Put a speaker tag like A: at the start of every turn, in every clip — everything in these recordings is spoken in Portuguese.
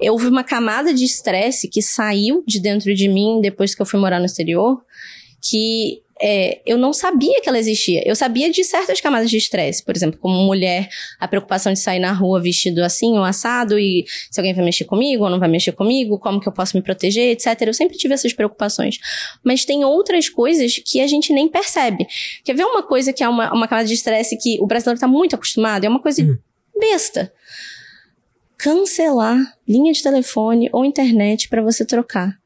A: houve uma camada de estresse que saiu de dentro de mim depois que eu fui morar no exterior, que é, eu não sabia que ela existia. Eu sabia de certas camadas de estresse. Por exemplo, como mulher, a preocupação de sair na rua vestido assim, ou assado, e se alguém vai mexer comigo ou não vai mexer comigo, como que eu posso me proteger, etc. Eu sempre tive essas preocupações. Mas tem outras coisas que a gente nem percebe. Quer ver uma coisa que é uma, uma camada de estresse que o brasileiro está muito acostumado? É uma coisa hum. besta. Cancelar linha de telefone ou internet para você trocar.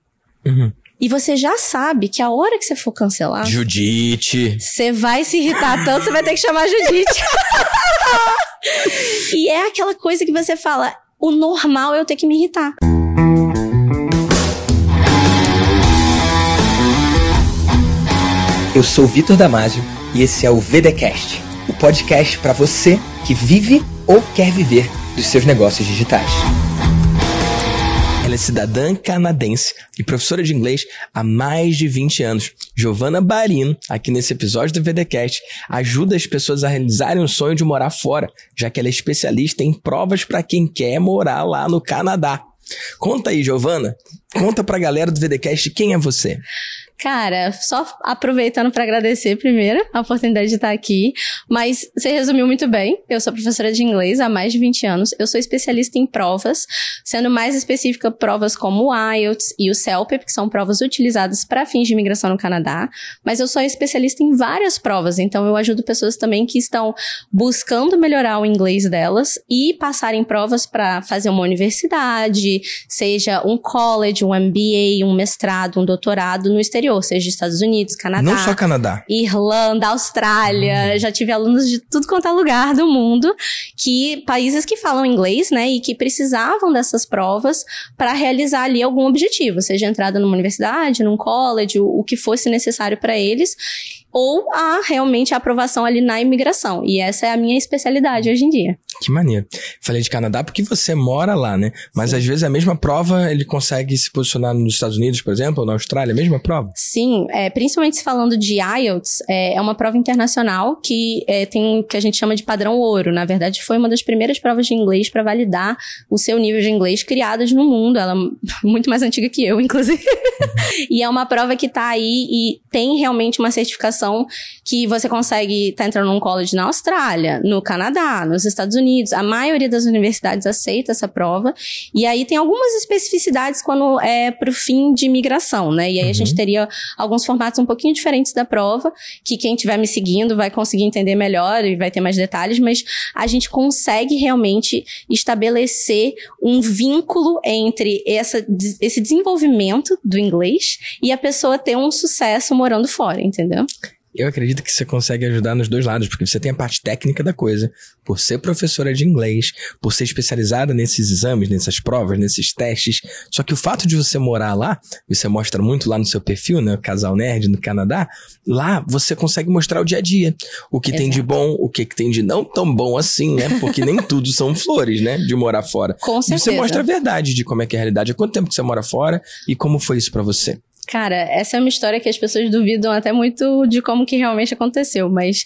A: Uhum. E você já sabe que a hora que você for cancelar.
B: Judite.
A: Você vai se irritar tanto, você vai ter que chamar Judite. e é aquela coisa que você fala: o normal é eu ter que me irritar.
C: Eu sou Vitor Damasio e esse é o VDcast, o podcast para você que vive ou quer viver dos seus negócios digitais.
B: Ela é cidadã canadense e professora de inglês há mais de 20 anos. Giovanna Barino, aqui nesse episódio do VDcast, ajuda as pessoas a realizarem o sonho de morar fora, já que ela é especialista em provas para quem quer morar lá no Canadá. Conta aí, Giovana. Conta pra galera do VDcast quem é você.
A: Cara, só aproveitando para agradecer primeiro a oportunidade de estar aqui, mas você resumiu muito bem. Eu sou professora de inglês há mais de 20 anos. Eu sou especialista em provas, sendo mais específica provas como o IELTS e o CELPIP, que são provas utilizadas para fins de imigração no Canadá, mas eu sou especialista em várias provas, então eu ajudo pessoas também que estão buscando melhorar o inglês delas e passarem provas para fazer uma universidade, seja um college, um MBA, um mestrado, um doutorado no exterior exterior, seja Estados Unidos, Canadá.
B: Não só Canadá.
A: Irlanda, Austrália. Hum. Já tive alunos de tudo quanto é lugar do mundo, que países que falam inglês, né, e que precisavam dessas provas para realizar ali algum objetivo, seja entrada numa universidade, num college, o, o que fosse necessário para eles ou a realmente a aprovação ali na imigração. E essa é a minha especialidade hoje em dia.
B: Que maneiro. Falei de Canadá porque você mora lá, né? Mas Sim. às vezes a mesma prova ele consegue se posicionar nos Estados Unidos, por exemplo, ou na Austrália, a mesma prova?
A: Sim, é, principalmente se falando de IELTS, é, é uma prova internacional que é, tem que a gente chama de padrão ouro. Na verdade, foi uma das primeiras provas de inglês para validar o seu nível de inglês criadas no mundo. Ela é muito mais antiga que eu, inclusive. e é uma prova que está aí e tem realmente uma certificação que você consegue estar tá entrando num college na Austrália, no Canadá, nos Estados Unidos. A maioria das universidades aceita essa prova. E aí tem algumas especificidades quando é pro fim de imigração, né? E aí uhum. a gente teria alguns formatos um pouquinho diferentes da prova, que quem estiver me seguindo vai conseguir entender melhor e vai ter mais detalhes, mas a gente consegue realmente estabelecer um vínculo entre essa, esse desenvolvimento do inglês e a pessoa ter um sucesso morando fora, entendeu?
B: Eu acredito que você consegue ajudar nos dois lados, porque você tem a parte técnica da coisa, por ser professora de inglês, por ser especializada nesses exames, nessas provas, nesses testes. Só que o fato de você morar lá, você mostra muito lá no seu perfil, né, Casal Nerd no Canadá, lá você consegue mostrar o dia a dia, o que Exato. tem de bom, o que tem de não tão bom assim, né? Porque nem tudo são flores, né, de morar fora.
A: Com certeza.
B: Você mostra a verdade de como é que é a realidade. Há quanto tempo que você mora fora e como foi isso para você?
A: Cara, essa é uma história que as pessoas duvidam até muito de como que realmente aconteceu, mas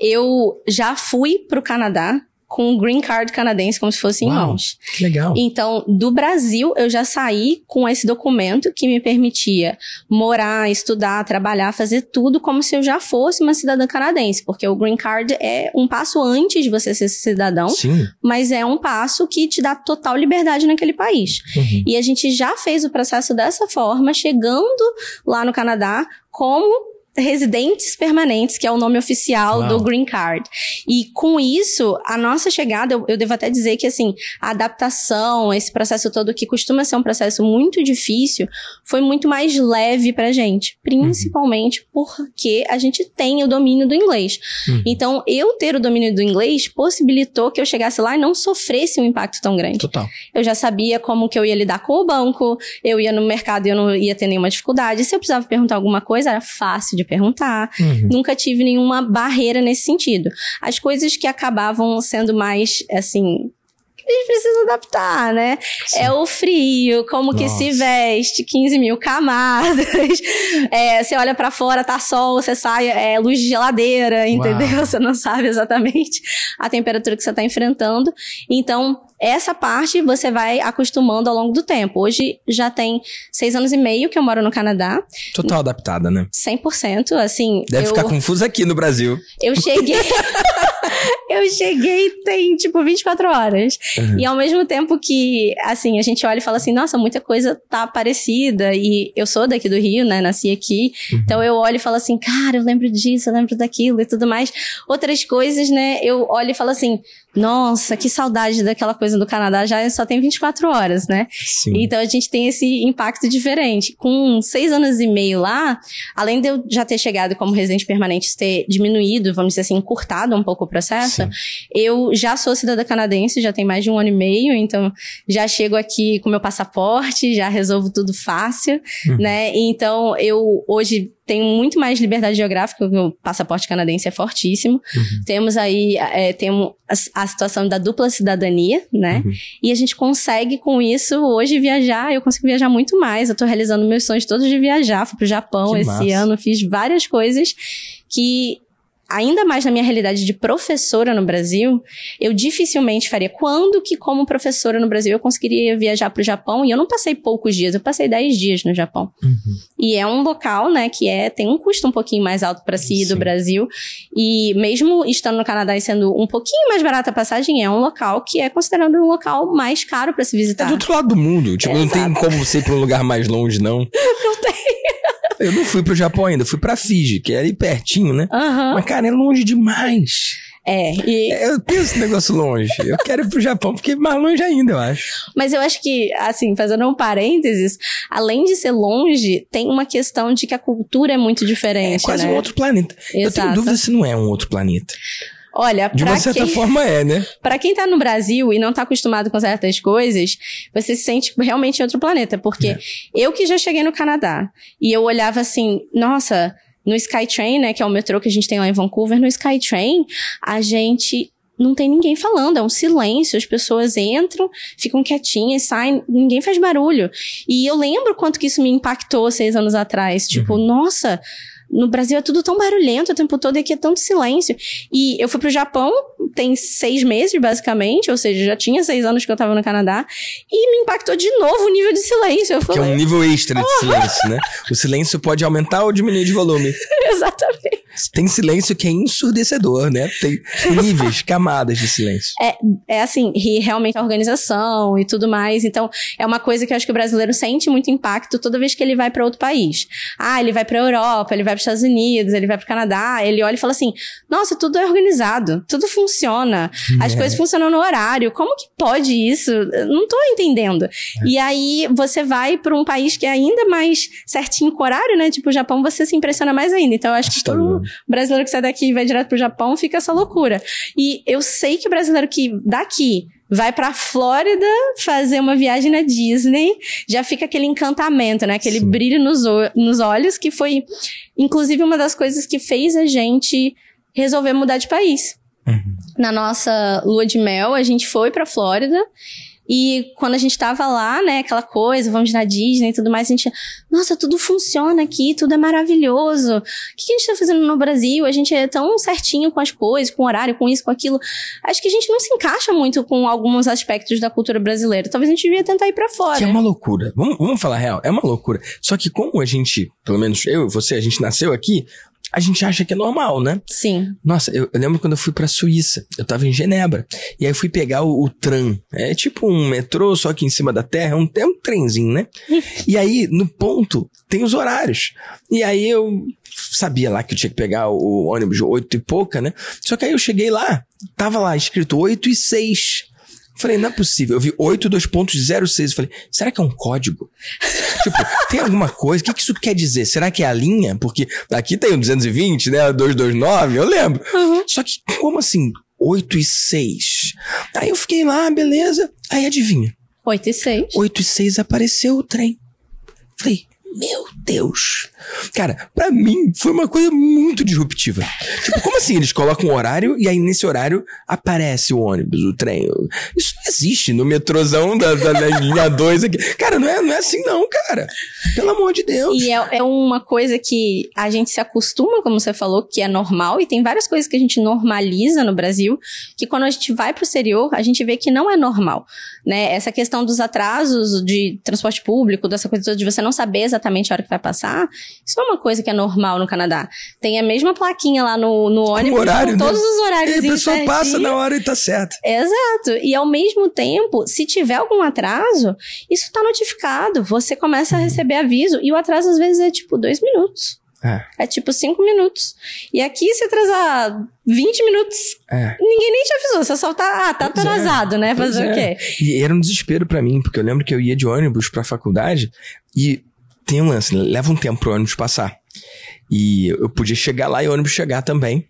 A: eu já fui pro Canadá com o green card canadense como se fosse em mãos.
B: Que legal.
A: Então, do Brasil, eu já saí com esse documento que me permitia morar, estudar, trabalhar, fazer tudo como se eu já fosse uma cidadã canadense, porque o green card é um passo antes de você ser cidadão,
B: Sim.
A: mas é um passo que te dá total liberdade naquele país. Uhum. E a gente já fez o processo dessa forma, chegando lá no Canadá como residentes permanentes, que é o nome oficial Uau. do Green Card. E com isso, a nossa chegada, eu, eu, devo até dizer que assim, a adaptação, esse processo todo que costuma ser um processo muito difícil, foi muito mais leve pra gente, principalmente uhum. porque a gente tem o domínio do inglês. Uhum. Então, eu ter o domínio do inglês possibilitou que eu chegasse lá e não sofresse um impacto tão grande.
B: Total.
A: Eu já sabia como que eu ia lidar com o banco, eu ia no mercado e eu não ia ter nenhuma dificuldade. Se eu precisava perguntar alguma coisa, era fácil de perguntar. Uhum. Nunca tive nenhuma barreira nesse sentido. As coisas que acabavam sendo mais, assim, a gente precisa adaptar, né? Sim. É o frio, como Nossa. que se veste, 15 mil camadas. É, você olha para fora, tá sol, você sai, é luz de geladeira, entendeu? Uau. Você não sabe exatamente a temperatura que você tá enfrentando. Então, essa parte você vai acostumando ao longo do tempo. Hoje já tem seis anos e meio que eu moro no Canadá.
B: Total adaptada, né?
A: 100%, assim.
B: Deve
A: eu,
B: ficar confuso aqui no Brasil.
A: Eu cheguei. eu cheguei tem, tipo, 24 horas. Uhum. E ao mesmo tempo que, assim, a gente olha e fala assim, nossa, muita coisa tá parecida. E eu sou daqui do Rio, né? Nasci aqui. Uhum. Então eu olho e falo assim, cara, eu lembro disso, eu lembro daquilo e tudo mais. Outras coisas, né? Eu olho e falo assim, nossa, que saudade daquela coisa do Canadá, já só tem 24 horas, né? Sim. Então a gente tem esse impacto diferente. Com seis anos e meio lá, além de eu já ter chegado como residente permanente, ter diminuído, vamos dizer assim, encurtado um pouco o processo, Sim. eu já sou cidadã canadense, já tem mais de um ano e meio, então já chego aqui com meu passaporte, já resolvo tudo fácil, uhum. né? Então eu hoje tem muito mais liberdade geográfica, o passaporte canadense é fortíssimo. Uhum. Temos aí, é, temos a, a, situação da dupla cidadania, né? Uhum. E a gente consegue com isso hoje viajar, eu consigo viajar muito mais. Eu tô realizando meus sonhos todos de viajar, fui pro Japão que esse massa. ano, fiz várias coisas que ainda mais na minha realidade de professora no Brasil, eu dificilmente faria. Quando que, como professora no Brasil, eu conseguiria viajar para o Japão? E eu não passei poucos dias, eu passei 10 dias no Japão. Uhum. E é um local, né, que é, tem um custo um pouquinho mais alto para si Sim. do Brasil. E mesmo estando no Canadá e sendo um pouquinho mais barata a passagem, é um local que é considerado um local mais caro para se visitar.
B: É do outro lado do mundo. Tipo, Exato. não tem como você ir para um lugar mais longe, não.
A: não tem.
B: Eu não fui pro Japão ainda, fui pra Fiji, que é ali pertinho, né?
A: Uhum.
B: Mas, cara, é longe demais.
A: É,
B: e... Eu penso esse negócio longe. Eu quero ir pro Japão, porque é mais longe ainda, eu acho.
A: Mas eu acho que, assim, fazendo um parênteses, além de ser longe, tem uma questão de que a cultura é muito diferente.
B: É quase
A: né?
B: um outro planeta. Exato. Eu tenho dúvida se não é um outro planeta.
A: Olha,
B: de uma certa
A: quem,
B: forma é, né?
A: Para quem tá no Brasil e não tá acostumado com certas coisas, você se sente realmente em outro planeta, porque é. eu que já cheguei no Canadá e eu olhava assim, nossa, no Skytrain, né, que é o metrô que a gente tem lá em Vancouver, no Skytrain, a gente não tem ninguém falando, é um silêncio, as pessoas entram, ficam quietinhas, saem, ninguém faz barulho. E eu lembro quanto que isso me impactou seis anos atrás. Tipo, uhum. nossa, no Brasil é tudo tão barulhento o tempo todo e aqui é tanto silêncio. E eu fui pro Japão, tem seis meses, basicamente, ou seja, já tinha seis anos que eu tava no Canadá, e me impactou de novo o nível de silêncio. Eu
B: falei, que é um nível extra de silêncio, né? O silêncio pode aumentar ou diminuir de volume.
A: Exatamente.
B: Tem silêncio que é ensurdecedor, né? Tem níveis, camadas de silêncio.
A: É, é assim, e realmente a organização e tudo mais. Então, é uma coisa que eu acho que o brasileiro sente muito impacto toda vez que ele vai para outro país. Ah, ele vai para Europa, ele vai para Estados Unidos, ele vai para Canadá, ele olha e fala assim: "Nossa, tudo é organizado, tudo funciona, as é. coisas funcionam no horário. Como que pode isso? não tô entendendo". É. E aí você vai para um país que é ainda mais certinho com o horário, né? Tipo o Japão, você se impressiona mais ainda. Então, eu acho que todo brasileiro que sai daqui e vai direto pro Japão fica essa loucura. E eu sei que o brasileiro que daqui vai pra Flórida fazer uma viagem na Disney, já fica aquele encantamento, né? Aquele Sim. brilho nos, nos olhos, que foi, inclusive, uma das coisas que fez a gente resolver mudar de país. Uhum. Na nossa lua de mel, a gente foi pra Flórida e quando a gente tava lá, né, aquela coisa, vamos na Disney e tudo mais, a gente, nossa, tudo funciona aqui, tudo é maravilhoso. O que a gente tá fazendo no Brasil? A gente é tão certinho com as coisas, com o horário, com isso, com aquilo. Acho que a gente não se encaixa muito com alguns aspectos da cultura brasileira. Talvez a gente devia tentar ir para fora.
B: Que é uma loucura. Vamos, vamos falar real, é uma loucura. Só que como a gente, pelo menos eu e você, a gente nasceu aqui, a gente acha que é normal, né?
A: Sim.
B: Nossa, eu, eu lembro quando eu fui pra Suíça. Eu tava em Genebra. E aí fui pegar o, o tram. É tipo um metrô, só que em cima da terra. É um, é um trenzinho, né? e aí, no ponto, tem os horários. E aí eu sabia lá que eu tinha que pegar o ônibus de oito e pouca, né? Só que aí eu cheguei lá, tava lá escrito oito e seis. Falei, não é possível. Eu vi 82.06. Falei, será que é um código? tipo, tem alguma coisa? O que, que isso quer dizer? Será que é a linha? Porque aqui tem o 220, né? 229, eu lembro. Uhum. Só que, como assim? 8 e 6. Aí eu fiquei lá, beleza. Aí adivinha.
A: 8 e 6.
B: 8 e 6 apareceu o trem. Falei, meu Deus. Cara, pra mim foi uma coisa muito disruptiva. Tipo, como assim? Eles colocam um horário e aí nesse horário aparece o ônibus, o trem. Isso não existe no metrôzão da, da, da linha 2 aqui. Cara, não é, não é assim não, cara. Pelo amor de Deus.
A: E é, é uma coisa que a gente se acostuma, como você falou, que é normal, e tem várias coisas que a gente normaliza no Brasil, que quando a gente vai pro exterior, a gente vê que não é normal. Né? Essa questão dos atrasos de transporte público, dessa coisa de você não saber exatamente a hora que vai passar, isso é uma coisa que é normal no Canadá. Tem a mesma plaquinha lá no, no ônibus,
B: horário,
A: com todos
B: né?
A: os horários.
B: E a pessoa passa na hora e tá certo.
A: Exato. E ao mesmo tempo, se tiver algum atraso, isso tá notificado. Você começa a receber aviso. E o atraso, às vezes, é tipo dois minutos.
B: É.
A: É tipo cinco minutos. E aqui, se atrasar 20 minutos,
B: É.
A: ninguém nem te avisou. Você só tá, ah, tá
B: Pois é.
A: atrasado, né?
B: Pois
A: Fazer
B: é.
A: o quê?
B: E era um desespero pra mim, porque eu lembro que eu ia de ônibus pra faculdade e tem um lance, leva um tempo pro ônibus passar. E eu podia chegar lá e o ônibus chegar também.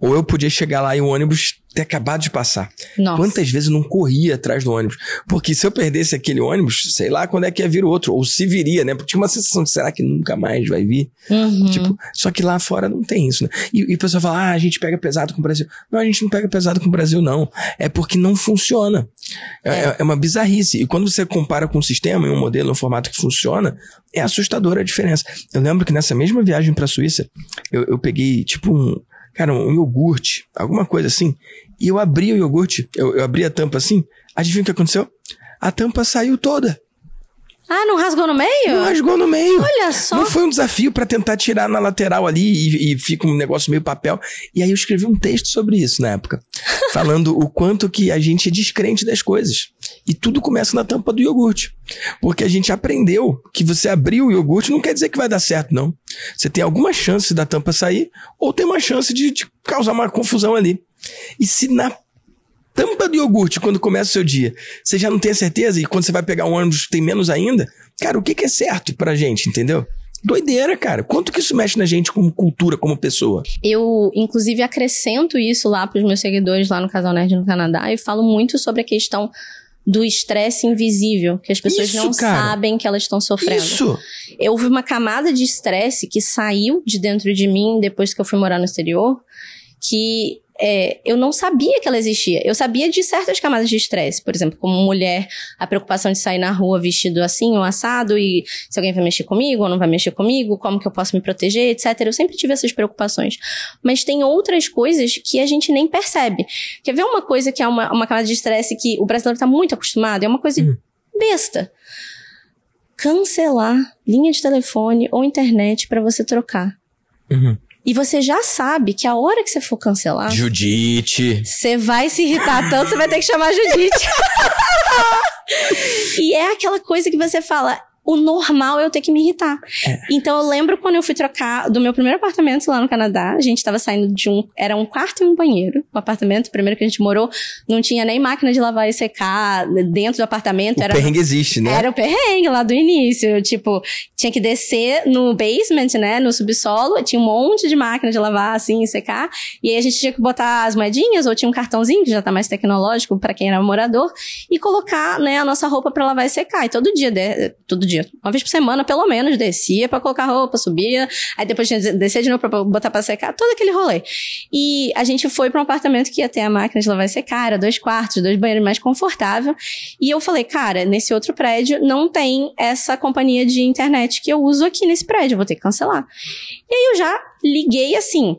B: Ou eu podia chegar lá e o ônibus ter acabado de passar.
A: Nossa.
B: Quantas vezes eu não corria atrás do ônibus? Porque se eu perdesse aquele ônibus, sei lá quando é que ia vir o outro. Ou se viria, né? Porque tinha uma sensação de será que nunca mais vai vir?
A: Uhum.
B: Tipo, só que lá fora não tem isso, né? E, e o pessoal fala, ah, a gente pega pesado com o Brasil. Não, a gente não pega pesado com o Brasil, não. É porque não funciona. É,
A: É.
B: é uma bizarrice. E quando você compara com um sistema um modelo, um formato que funciona, é assustadora a diferença. Eu lembro que nessa mesma viagem pra Suíça, eu, eu peguei, tipo, um, cara, um iogurte, alguma coisa assim, e eu abri o iogurte, eu, eu abri a tampa assim, adivinha o que aconteceu? A tampa saiu toda.
A: Ah, não rasgou no meio?
B: Não rasgou no meio.
A: Olha só.
B: Não foi um desafio pra tentar tirar na lateral ali e, e fica um negócio meio papel. E aí eu escrevi um texto sobre isso na época, falando o quanto que a gente é descrente das coisas. E tudo começa na tampa do iogurte. Porque a gente aprendeu que você abrir o iogurte não quer dizer que vai dar certo, não. Você tem alguma chance da tampa sair ou tem uma chance de, de causar uma confusão ali. E se na tampa do iogurte, quando começa o seu dia, você já não tem certeza, e quando você vai pegar um ônibus tem menos ainda, cara, o que, que é certo pra gente, entendeu? Doideira, cara. Quanto que isso mexe na gente como cultura, como pessoa?
A: Eu, inclusive, acrescento isso lá pros meus seguidores lá no Casal Nerd no Canadá e falo muito sobre a questão do estresse invisível, que as pessoas
B: Isso,
A: não
B: cara.
A: sabem que elas estão sofrendo.
B: Isso!
A: Eu houve uma camada de estresse que saiu de dentro de mim depois que eu fui morar no exterior, que é, eu não sabia que ela existia. Eu sabia de certas camadas de estresse, por exemplo, como mulher, a preocupação de sair na rua vestido assim ou assado e se alguém vai mexer comigo ou não vai mexer comigo, como que eu posso me proteger, etc. Eu sempre tive essas preocupações. Mas tem outras coisas que a gente nem percebe. Quer ver uma coisa que é uma, uma camada de estresse que o brasileiro está muito acostumado? É uma coisa
B: Hum.
A: besta. Cancelar linha de telefone ou internet para você trocar.
B: Uhum.
A: E você já sabe que a hora que você for cancelar,
B: Judite.
A: você vai se irritar tanto, você vai ter que chamar Judite. e é aquela coisa que você fala. O normal é eu ter que me irritar.
B: É.
A: Então eu lembro quando eu fui trocar do meu primeiro apartamento lá no Canadá, a gente tava saindo de um. Era um quarto e um banheiro. O apartamento, primeiro que a gente morou, não tinha nem máquina de lavar e secar dentro do apartamento.
B: O
A: era
B: perrengue existe, né?
A: era o perrengue lá do início. Tipo, tinha que descer no basement, né? No subsolo. Tinha um monte de máquina de lavar, assim, e secar. E aí a gente tinha que botar as moedinhas, ou tinha um cartãozinho, que já tá mais tecnológico pra quem era morador, e colocar, né, a nossa roupa pra lavar e secar. E todo dia, todo dia, uma vez por semana, pelo menos, descia pra colocar roupa, subia. Aí depois descer de novo pra botar pra secar, todo aquele rolê. E a gente foi pra um apartamento que ia ter a máquina de lavar e secar, era dois quartos, dois banheiros mais confortável. E eu falei, cara, nesse outro prédio não tem essa companhia de internet que eu uso aqui nesse prédio, eu vou ter que cancelar. E aí eu já liguei assim,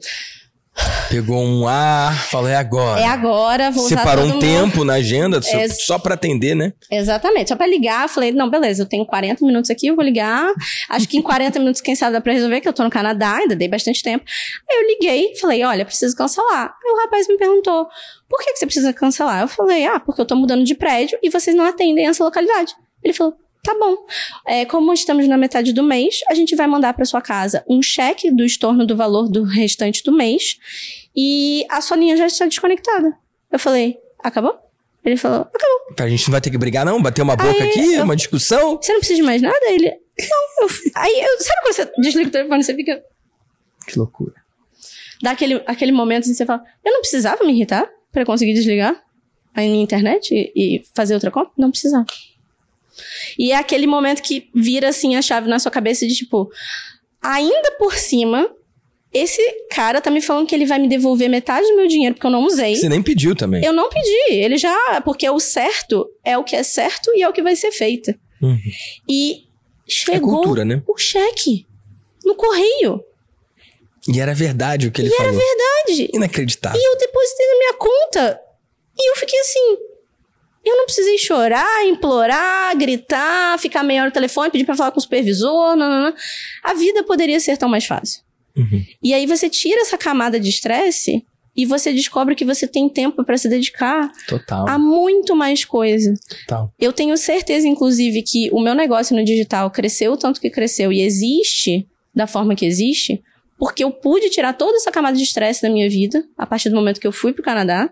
B: Pegou um ar, falou, é agora.
A: é agora, vou
B: Separou um
A: mundo.
B: tempo na agenda só,
A: É-
B: só pra atender, né?
A: Exatamente, só pra ligar, falei, não, beleza, eu tenho 40 minutos aqui, eu vou ligar. Acho que em 40 minutos, quem sabe, dá pra resolver, que eu tô no Canadá, ainda dei bastante tempo. Aí eu liguei, falei, olha, preciso cancelar. Aí o rapaz me perguntou, por que, que você precisa cancelar? Eu falei, ah, porque eu tô mudando de prédio e vocês não atendem essa localidade. Ele falou, tá bom. É, como estamos na metade do mês, a gente vai mandar pra sua casa um cheque do estorno do valor do restante do mês e a sua linha já está desconectada. Eu falei, acabou? Ele falou, acabou.
B: A gente não vai ter que brigar, não? Bater uma boca
A: Aí,
B: aqui,
A: eu-
B: uma discussão?
A: Você não precisa de mais nada? Ele, não. Eu, aí, eu, sabe quando você desliga o telefone e você fica...
B: Que loucura.
A: Dá aquele, aquele momento assim, você fala, eu não precisava me irritar pra conseguir desligar a minha internet e, e fazer outra compra? Não precisava. E é aquele momento que vira assim a chave na sua cabeça de tipo, ainda por cima, esse cara tá me falando que ele vai me devolver metade do meu dinheiro porque eu não usei.
B: Você nem pediu também.
A: Eu não pedi, ele já, porque o certo é o que é certo e é o que vai ser feito.
B: Uhum.
A: E
B: É
A: chegou
B: cultura, né?
A: o cheque no correio.
B: E era verdade o que ele falou.
A: Verdade.
B: Inacreditável.
A: E eu depositei na minha conta. E eu fiquei assim. Eu não precisei chorar, implorar, gritar, ficar meia hora no telefone, pedir pra falar com o supervisor. Não, não, não. A vida poderia ser tão mais fácil.
B: Uhum.
A: E aí você tira essa camada de estresse e você descobre que você tem tempo pra se dedicar
B: Total,
A: a muito mais coisa.
B: total.
A: Eu tenho certeza, inclusive, que o meu negócio no digital cresceu o tanto que cresceu e existe da forma que existe, porque eu pude tirar toda essa camada de estresse da minha vida a partir do momento que eu fui pro Canadá.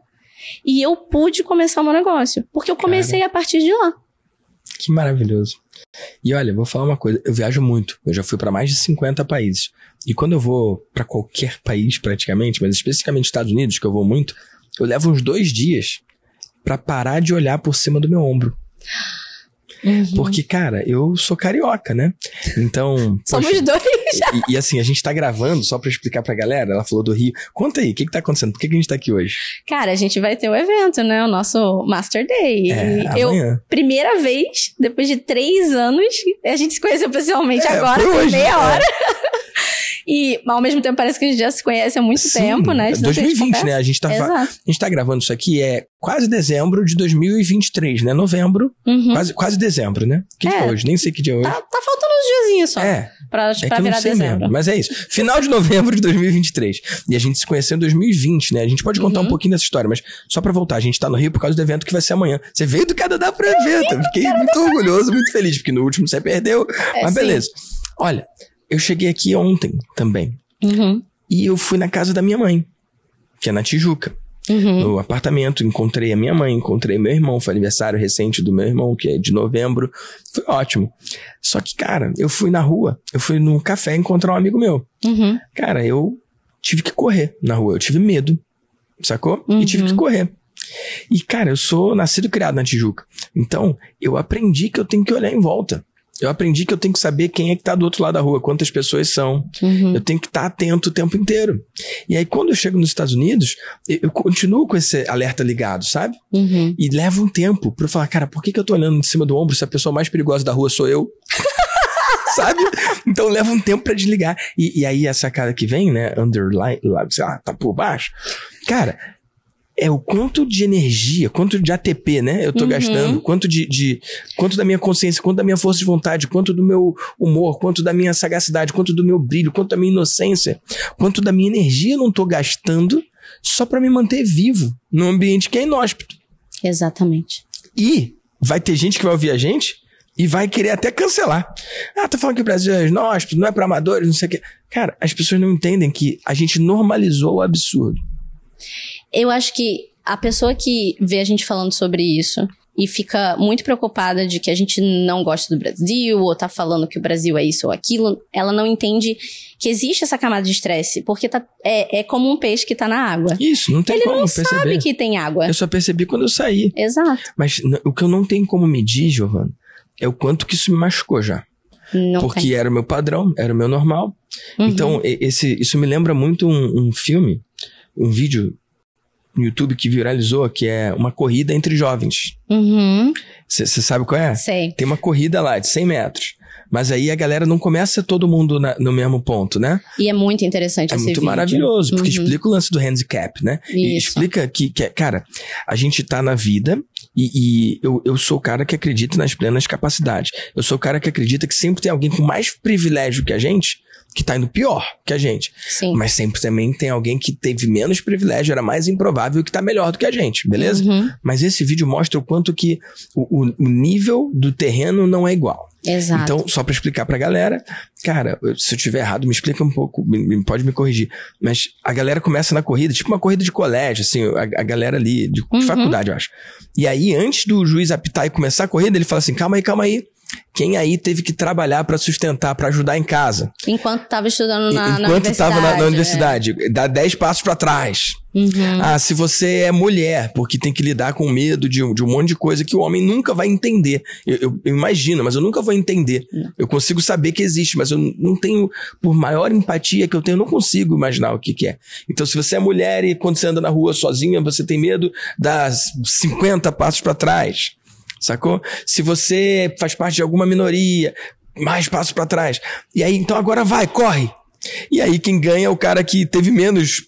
A: E eu pude começar o meu negócio. Porque eu comecei a partir de lá.
B: Que maravilhoso. E olha, vou falar uma coisa, eu viajo muito. Eu já fui para mais de 50 países. E quando eu vou para qualquer país praticamente, mas especificamente Estados Unidos, que eu vou muito, eu levo uns dois dias para parar de olhar por cima do meu ombro. Porque, cara, eu sou carioca, né? Então.
A: Somos
B: poxa,
A: dois.
B: e, e assim, a gente tá gravando, só pra explicar pra galera, ela falou do Rio. Conta aí, o que que tá acontecendo? Por que, que a gente tá aqui hoje?
A: Cara, a gente vai ter o evento, né? O nosso Master Day.
B: É,
A: eu,
B: amanhã.
A: primeira vez, depois de três anos, a gente se conheceu pessoalmente
B: É,
A: agora, por
B: hoje,
A: meia
B: é.
A: E ao mesmo tempo parece que a gente já se conhece há muito
B: Sim,
A: tempo, né? De tanto que a gente
B: 2020, né?
A: conversa.
B: A gente, tá,
A: Exato.
B: a gente tá gravando isso aqui, é quase dezembro de 2023, né? Novembro,
A: Uhum.
B: quase, quase dezembro, né? Que dia é
A: É.
B: hoje? Nem sei que dia é hoje.
A: Tá, tá faltando uns diazinhos só
B: É,
A: pra,
B: é que
A: pra virar dezembro.
B: mesmo, mas é isso. Final de novembro de 2023. E a gente se conheceu em 2020, né? A gente pode contar
A: Uhum.
B: um pouquinho dessa história, mas só pra voltar, a gente tá no Rio por causa do evento que vai ser amanhã. Você veio do Canadá pro evento. Fiquei muito orgulhoso, muito feliz, porque no último você perdeu.
A: É,
B: mas
A: sim.
B: beleza. Olha, eu cheguei aqui ontem também.
A: Uhum.
B: E eu fui na casa da minha mãe, que é na Tijuca.
A: Uhum.
B: No apartamento, encontrei a minha mãe, encontrei meu irmão, foi aniversário recente do meu irmão, que é de novembro. Foi ótimo. Só que, cara, eu fui na rua, eu fui num café encontrar um amigo meu.
A: Uhum.
B: Cara, eu tive que correr na rua, eu tive medo, sacou? E tive
A: Uhum.
B: que correr. E, cara, eu sou nascido e criado na Tijuca. Então, eu aprendi que eu tenho que olhar em volta. Eu aprendi que eu tenho que saber quem é que tá do outro lado da rua, quantas pessoas são.
A: Uhum.
B: Eu tenho que estar atento o tempo inteiro. E aí, quando eu chego nos Estados Unidos, eu, continuo com esse alerta ligado, sabe?
A: Uhum.
B: E leva um tempo pra eu falar, cara, por que, que eu tô olhando em cima do ombro se a pessoa mais perigosa da rua sou eu? sabe? Então leva um tempo pra desligar. E, e aí a sacada que vem, né? Underline, lá, sei lá, tá por baixo. Cara, é o quanto de energia, quanto de ATP, né? Eu tô
A: Uhum.
B: gastando, quanto de, de. Quanto da minha consciência, quanto da minha força de vontade, quanto do meu humor, quanto da minha sagacidade, quanto do meu brilho, quanto da minha inocência, quanto da minha energia eu não tô gastando só pra me manter vivo num ambiente que é inóspito.
A: Exatamente.
B: E vai ter gente que vai ouvir a gente e vai querer até cancelar. Ah, tá falando que o Brasil é inóspito, não é pra amadores, não sei o quê. Cara, as pessoas não entendem que a gente normalizou o absurdo.
A: Eu acho que a pessoa que vê a gente falando sobre isso e fica muito preocupada de que a gente não gosta do Brasil ou tá falando que o Brasil é isso ou aquilo, ela não entende que existe essa camada de estresse, porque tá, é, é como um peixe que tá na água.
B: Isso, não tem
A: Ele
B: como
A: não
B: perceber.
A: sabe que tem água.
B: Eu só percebi quando eu saí.
A: Exato.
B: Mas o que eu não tenho como medir, Giovana, é o quanto que isso me machucou já.
A: Não
B: Porque
A: tem.
B: era o meu padrão, era o meu normal.
A: Uhum.
B: Então, esse, isso me lembra muito um, um filme, um vídeo no YouTube que viralizou, que é uma corrida entre jovens.
A: Uhum.
B: Você sabe qual é?
A: Sei.
B: Tem uma corrida lá de 100 metros. Mas aí a galera não começa todo mundo na- no mesmo ponto, né?
A: E é muito interessante
B: É muito
A: vídeo.
B: maravilhoso, porque
A: Uhum.
B: explica o lance do handicap, né? E
A: Isso.
B: explica que, que, cara, a gente tá na vida e, e eu, eu sou o cara que acredita nas plenas capacidades. Eu sou o cara que acredita que sempre tem alguém com mais privilégio que a gente que tá indo pior que a gente.
A: Sim.
B: Mas sempre também tem alguém que teve menos privilégio, era mais improvável que tá melhor do que a gente, beleza?
A: Uhum.
B: Mas esse vídeo mostra o quanto que o, o- o nível do terreno não é igual.
A: Exato.
B: Então, só pra explicar pra galera, cara, se eu tiver errado, me explica um pouco, me- me- pode me corrigir. Mas a galera começa na corrida, tipo uma corrida de colégio, assim, a, a galera ali, de, de
A: Uhum.
B: faculdade, eu acho. E aí, antes do juiz apitar e começar a corrida, ele fala assim: calma aí, calma aí. Quem aí teve que trabalhar para sustentar, para ajudar em casa?
A: Enquanto estava estudando na,
B: Enquanto
A: na
B: estava na, na
A: universidade.
B: universidade. Dá 10 passos para trás.
A: é. Uhum.
B: Ah, se você é mulher, porque tem que lidar com medo de, de um monte de coisa que o homem nunca vai entender. Eu, eu- eu imagino, mas eu nunca vou entender. Eu consigo saber que existe, mas eu não tenho, por maior empatia que eu tenho, eu não consigo imaginar o que, que é. Então, se você é mulher e quando você anda na rua sozinha, você tem medo das 50 passos para trás. Sacou? Se você faz parte de alguma minoria, mais passos para trás. E aí, então agora vai, corre. E aí quem ganha é o cara que teve menos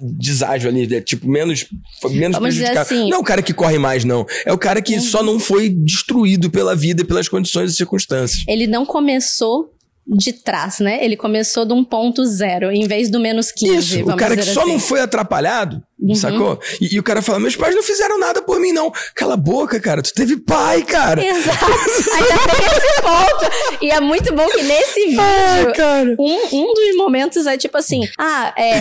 B: deságio ali, né? tipo, menos, menos
A: Vamos
B: prejudicado.
A: assim-
B: Não é o cara que corre mais, não. É o cara que só não foi destruído pela vida e pelas condições e circunstâncias.
A: Ele não começou de trás, né? Ele começou de um ponto zero, em vez do menos 15.
B: Isso, o cara que só
A: assim.
B: não foi atrapalhado,
A: Uhum.
B: sacou? E, e o cara fala, meus pais não fizeram nada por mim, não. Cala a boca, cara, tu teve pai, cara.
A: Exato. Ainda tem esse ponto. E é muito bom que nesse vídeo.
B: Ah, cara.
A: Um, um dos momentos é tipo assim: ah, é,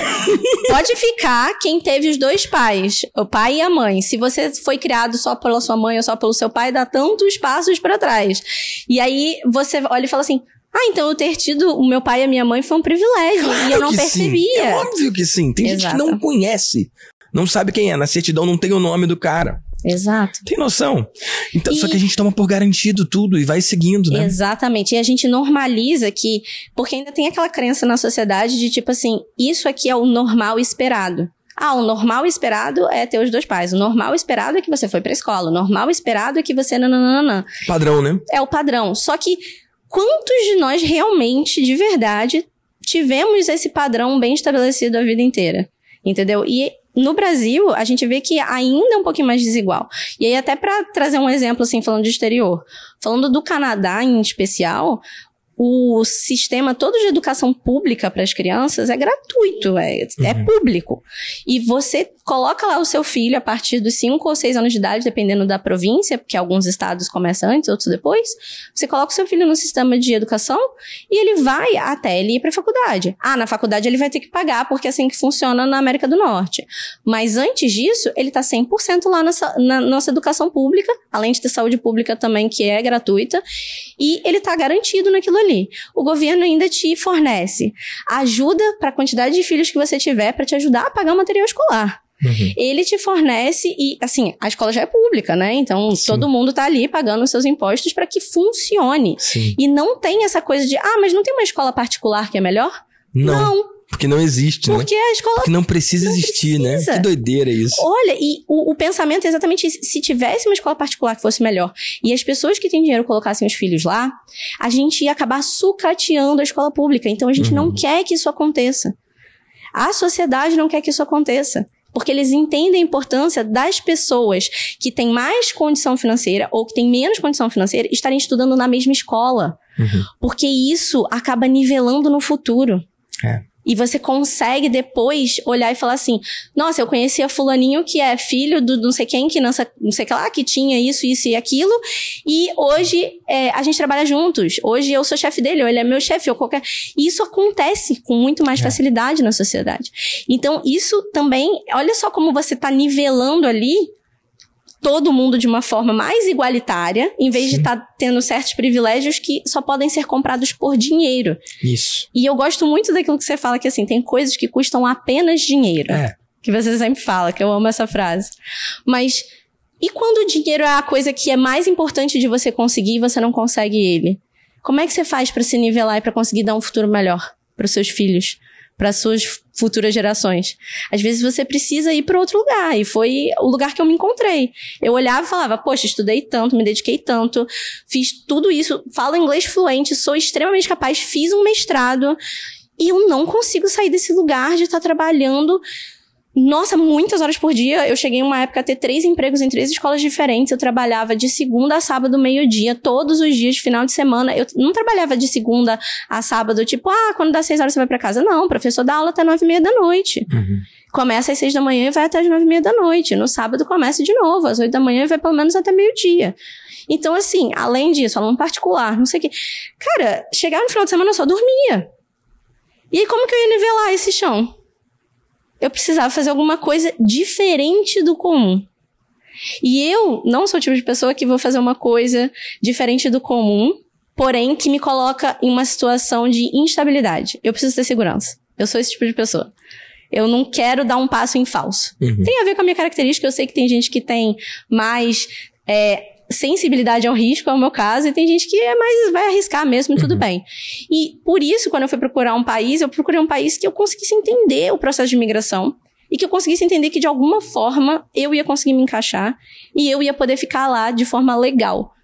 A: pode ficar quem teve os dois pais, o pai e a mãe. Se você foi criado só pela sua mãe ou só pelo seu pai, dá tantos passos pra trás. E aí você olha e fala assim: ah, então eu ter tido o meu pai e a minha mãe foi um privilégio. e eu não
B: que sim.
A: percebia.
B: É óbvio que sim. Tem gente
A: Exato.
B: que não conhece. Não sabe quem é. Na certidão não tem o nome do cara.
A: Exato.
B: Tem noção? Então,
A: E-
B: Só que a gente toma por garantido tudo e vai seguindo, né?
A: Exatamente. E a gente normaliza que. Porque ainda tem aquela crença na sociedade de tipo assim: isso aqui é o normal esperado. Ah, o normal esperado é ter os dois pais. O normal esperado é que você foi pra escola. O normal esperado é que você. Nananana.
B: Padrão, né?
A: É o padrão. Só que quantos de nós realmente, de verdade, tivemos esse padrão bem estabelecido a vida inteira? Entendeu? E no Brasil, a gente vê que ainda é um pouquinho mais desigual. E aí, até para trazer um exemplo, assim, falando de exterior, falando do Canadá em especial, o sistema todo de educação pública para as crianças é gratuito, é, é público. E você coloca lá o seu filho a partir dos 5 ou 6 anos de idade, dependendo da província, porque alguns estados começam antes, outros depois. Você coloca o seu filho no sistema de educação e ele vai até ele ir para a faculdade. Ah, na faculdade ele vai ter que pagar, porque é assim que funciona na América do Norte. Mas antes disso, ele tá 100% lá nessa, na nossa educação pública, além de ter saúde pública também, que é gratuita, e ele tá garantido naquilo ali. O governo ainda te fornece ajuda para a quantidade de filhos que você tiver para te ajudar a pagar o material escolar.
B: Uhum.
A: Ele te fornece e, assim, a escola já é pública, né? Então,
B: Sim.
A: todo mundo tá ali pagando os seus impostos para que funcione.
B: Sim.
A: E não tem essa coisa de, ah, mas não tem uma escola particular que é melhor?
B: Não, porque não existe, né?
A: porque a escola
B: Porque não precisa
A: Não
B: existir, né?
A: precisa.
B: Que doideira isso.
A: Olha, e o, o pensamento é exatamente isso. Se tivesse uma escola particular que fosse melhor e as pessoas que têm dinheiro colocassem os filhos lá, a gente ia acabar sucateando a escola pública. Então a gente não quer que isso aconteça. A sociedade não quer que isso aconteça. Porque eles entendem a importância das pessoas que têm mais condição financeira ou que têm menos condição financeira estarem estudando na mesma escola.
B: Uhum.
A: Porque isso acaba nivelando no futuro.
B: É.
A: E você consegue depois olhar e falar assim: nossa, eu conhecia fulaninho que é filho do não sei quem, que não sei, não sei que lá, que tinha isso, isso e aquilo. E hoje é, a gente trabalha juntos. Hoje eu sou chefe dele, ou ele é meu chefe, ou qualquer. E isso acontece com muito mais
B: É.
A: facilidade na sociedade. Então, isso também, olha só como você tá nivelando ali todo mundo de uma forma mais igualitária, em vez de
B: Sim.
A: estar tendo certos privilégios que só podem ser comprados por dinheiro.
B: Isso.
A: E eu gosto muito daquilo que você fala, que assim, tem coisas que custam apenas dinheiro.
B: É.
A: Que você sempre fala, que eu amo essa frase. Mas, e quando o dinheiro é a coisa que é mais importante de você conseguir e você não consegue ele? Como é que você faz pra se nivelar e pra conseguir dar um futuro melhor para os seus filhos, para suas futuras gerações? Às vezes você precisa ir para outro lugar, e foi o lugar que eu me encontrei. Eu olhava e falava, poxa, estudei tanto, me dediquei tanto, fiz tudo isso, falo inglês fluente, sou extremamente capaz, fiz um mestrado, e eu não consigo sair desse lugar de estar trabalhando. Nossa, muitas horas por dia. Eu cheguei em uma época a ter três empregos em três escolas diferentes. Eu trabalhava de segunda a sábado, meio-dia, todos os dias, final de semana. Eu não trabalhava de segunda a sábado, tipo, ah, quando dá seis horas você vai pra casa. Não, o professor dá aula até nove e meia da noite.
B: Uhum.
A: Começa às seis da manhã e vai até as nove e meia da noite. No sábado começa de novo, às oito da manhã e vai pelo menos até meio-dia. Então, assim, além disso, aluno particular, não sei o quê. Cara, chegava no final de semana eu só dormia. E aí, como que eu ia nivelar esse chão? Eu precisava fazer alguma coisa diferente do comum. E eu não sou o tipo de pessoa que vou fazer uma coisa diferente do comum, porém que me coloca em uma situação de instabilidade. Eu preciso ter segurança. Eu sou esse tipo de pessoa. Eu não quero dar um passo em falso.
B: Uhum.
A: Tem a ver com a minha característica. Eu sei que tem gente que tem mais é, sensibilidade ao risco, é o meu caso, e tem gente que é mais vai arriscar mesmo e tudo
B: Uhum.
A: bem. E por isso, quando eu fui procurar um país, eu procurei um país que eu conseguisse entender o processo de imigração e que eu conseguisse entender que de alguma forma eu ia conseguir me encaixar e eu ia poder ficar lá de forma legal.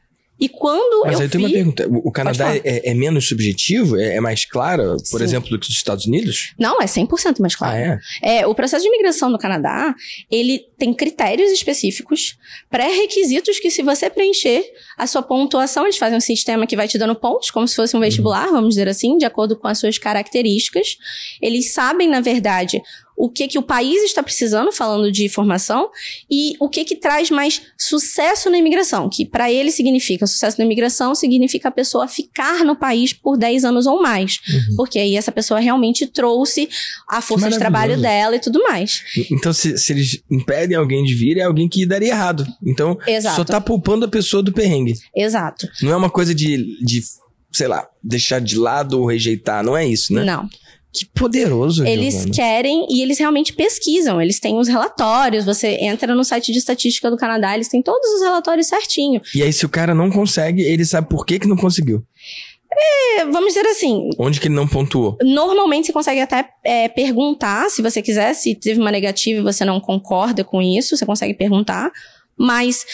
A: E quando
B: Mas
A: eu
B: aí tem uma pergunta. O Canadá é, é menos subjetivo? É, é mais claro, por
A: Sim.
B: exemplo, do que os Estados Unidos?
A: Não, é 100% mais claro.
B: Ah, é?
A: É, o processo de imigração no Canadá, ele tem critérios específicos, pré-requisitos que se você preencher a sua pontuação, eles fazem um sistema que vai te dando pontos, como se fosse um vestibular, vamos dizer assim, de acordo com as suas características. Eles sabem, na verdade, o que que o país está precisando, falando de formação, e o que que traz mais sucesso na imigração, que para ele significa sucesso na imigração, significa a pessoa ficar no país por 10 anos ou mais.
B: Uhum.
A: Porque aí essa pessoa realmente trouxe a força de trabalho dela e tudo mais.
B: Então, se, se eles impedem alguém de vir, é alguém que daria errado. Então,
A: Exato.
B: só tá poupando a pessoa do perrengue.
A: Exato.
B: Não é uma coisa de, de sei lá, deixar de lado ou rejeitar. Não é isso, né?
A: Não.
B: Que poderoso,
A: Eles
B: Giovana.
A: querem e eles realmente pesquisam. Eles têm os relatórios. Você entra no site de estatística do Canadá, eles têm todos os relatórios certinho.
B: E aí, se o cara não consegue, ele sabe por que, que não conseguiu.
A: É, vamos dizer assim.
B: Onde que ele não pontuou.
A: Normalmente você consegue até é, perguntar, se você quiser, se teve uma negativa e você não concorda com isso, você consegue perguntar. Mas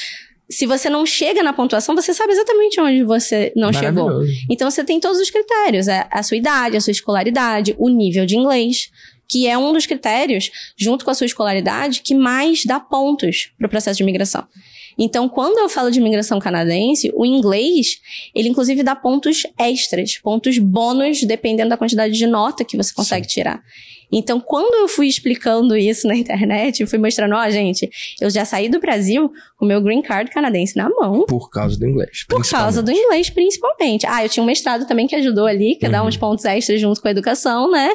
A: se você não chega na pontuação, você sabe exatamente onde você não chegou. Então você tem todos os critérios: é a sua idade, a sua escolaridade, o nível de inglês, que é um dos critérios, junto com a sua escolaridade, que mais dá pontos para o processo de imigração. Então, quando eu falo de imigração canadense, o inglês, ele inclusive dá pontos extras, pontos bônus, dependendo da quantidade de nota que você consegue tirar. Então, quando eu fui explicando isso na internet, eu fui mostrando, ó, gente, eu já saí do Brasil com meu green card canadense na mão,
B: Por causa do inglês.
A: por causa do inglês, principalmente. Ah, eu tinha um mestrado também que ajudou ali, que dá
B: Uhum.
A: uns pontos extras junto com a educação, né?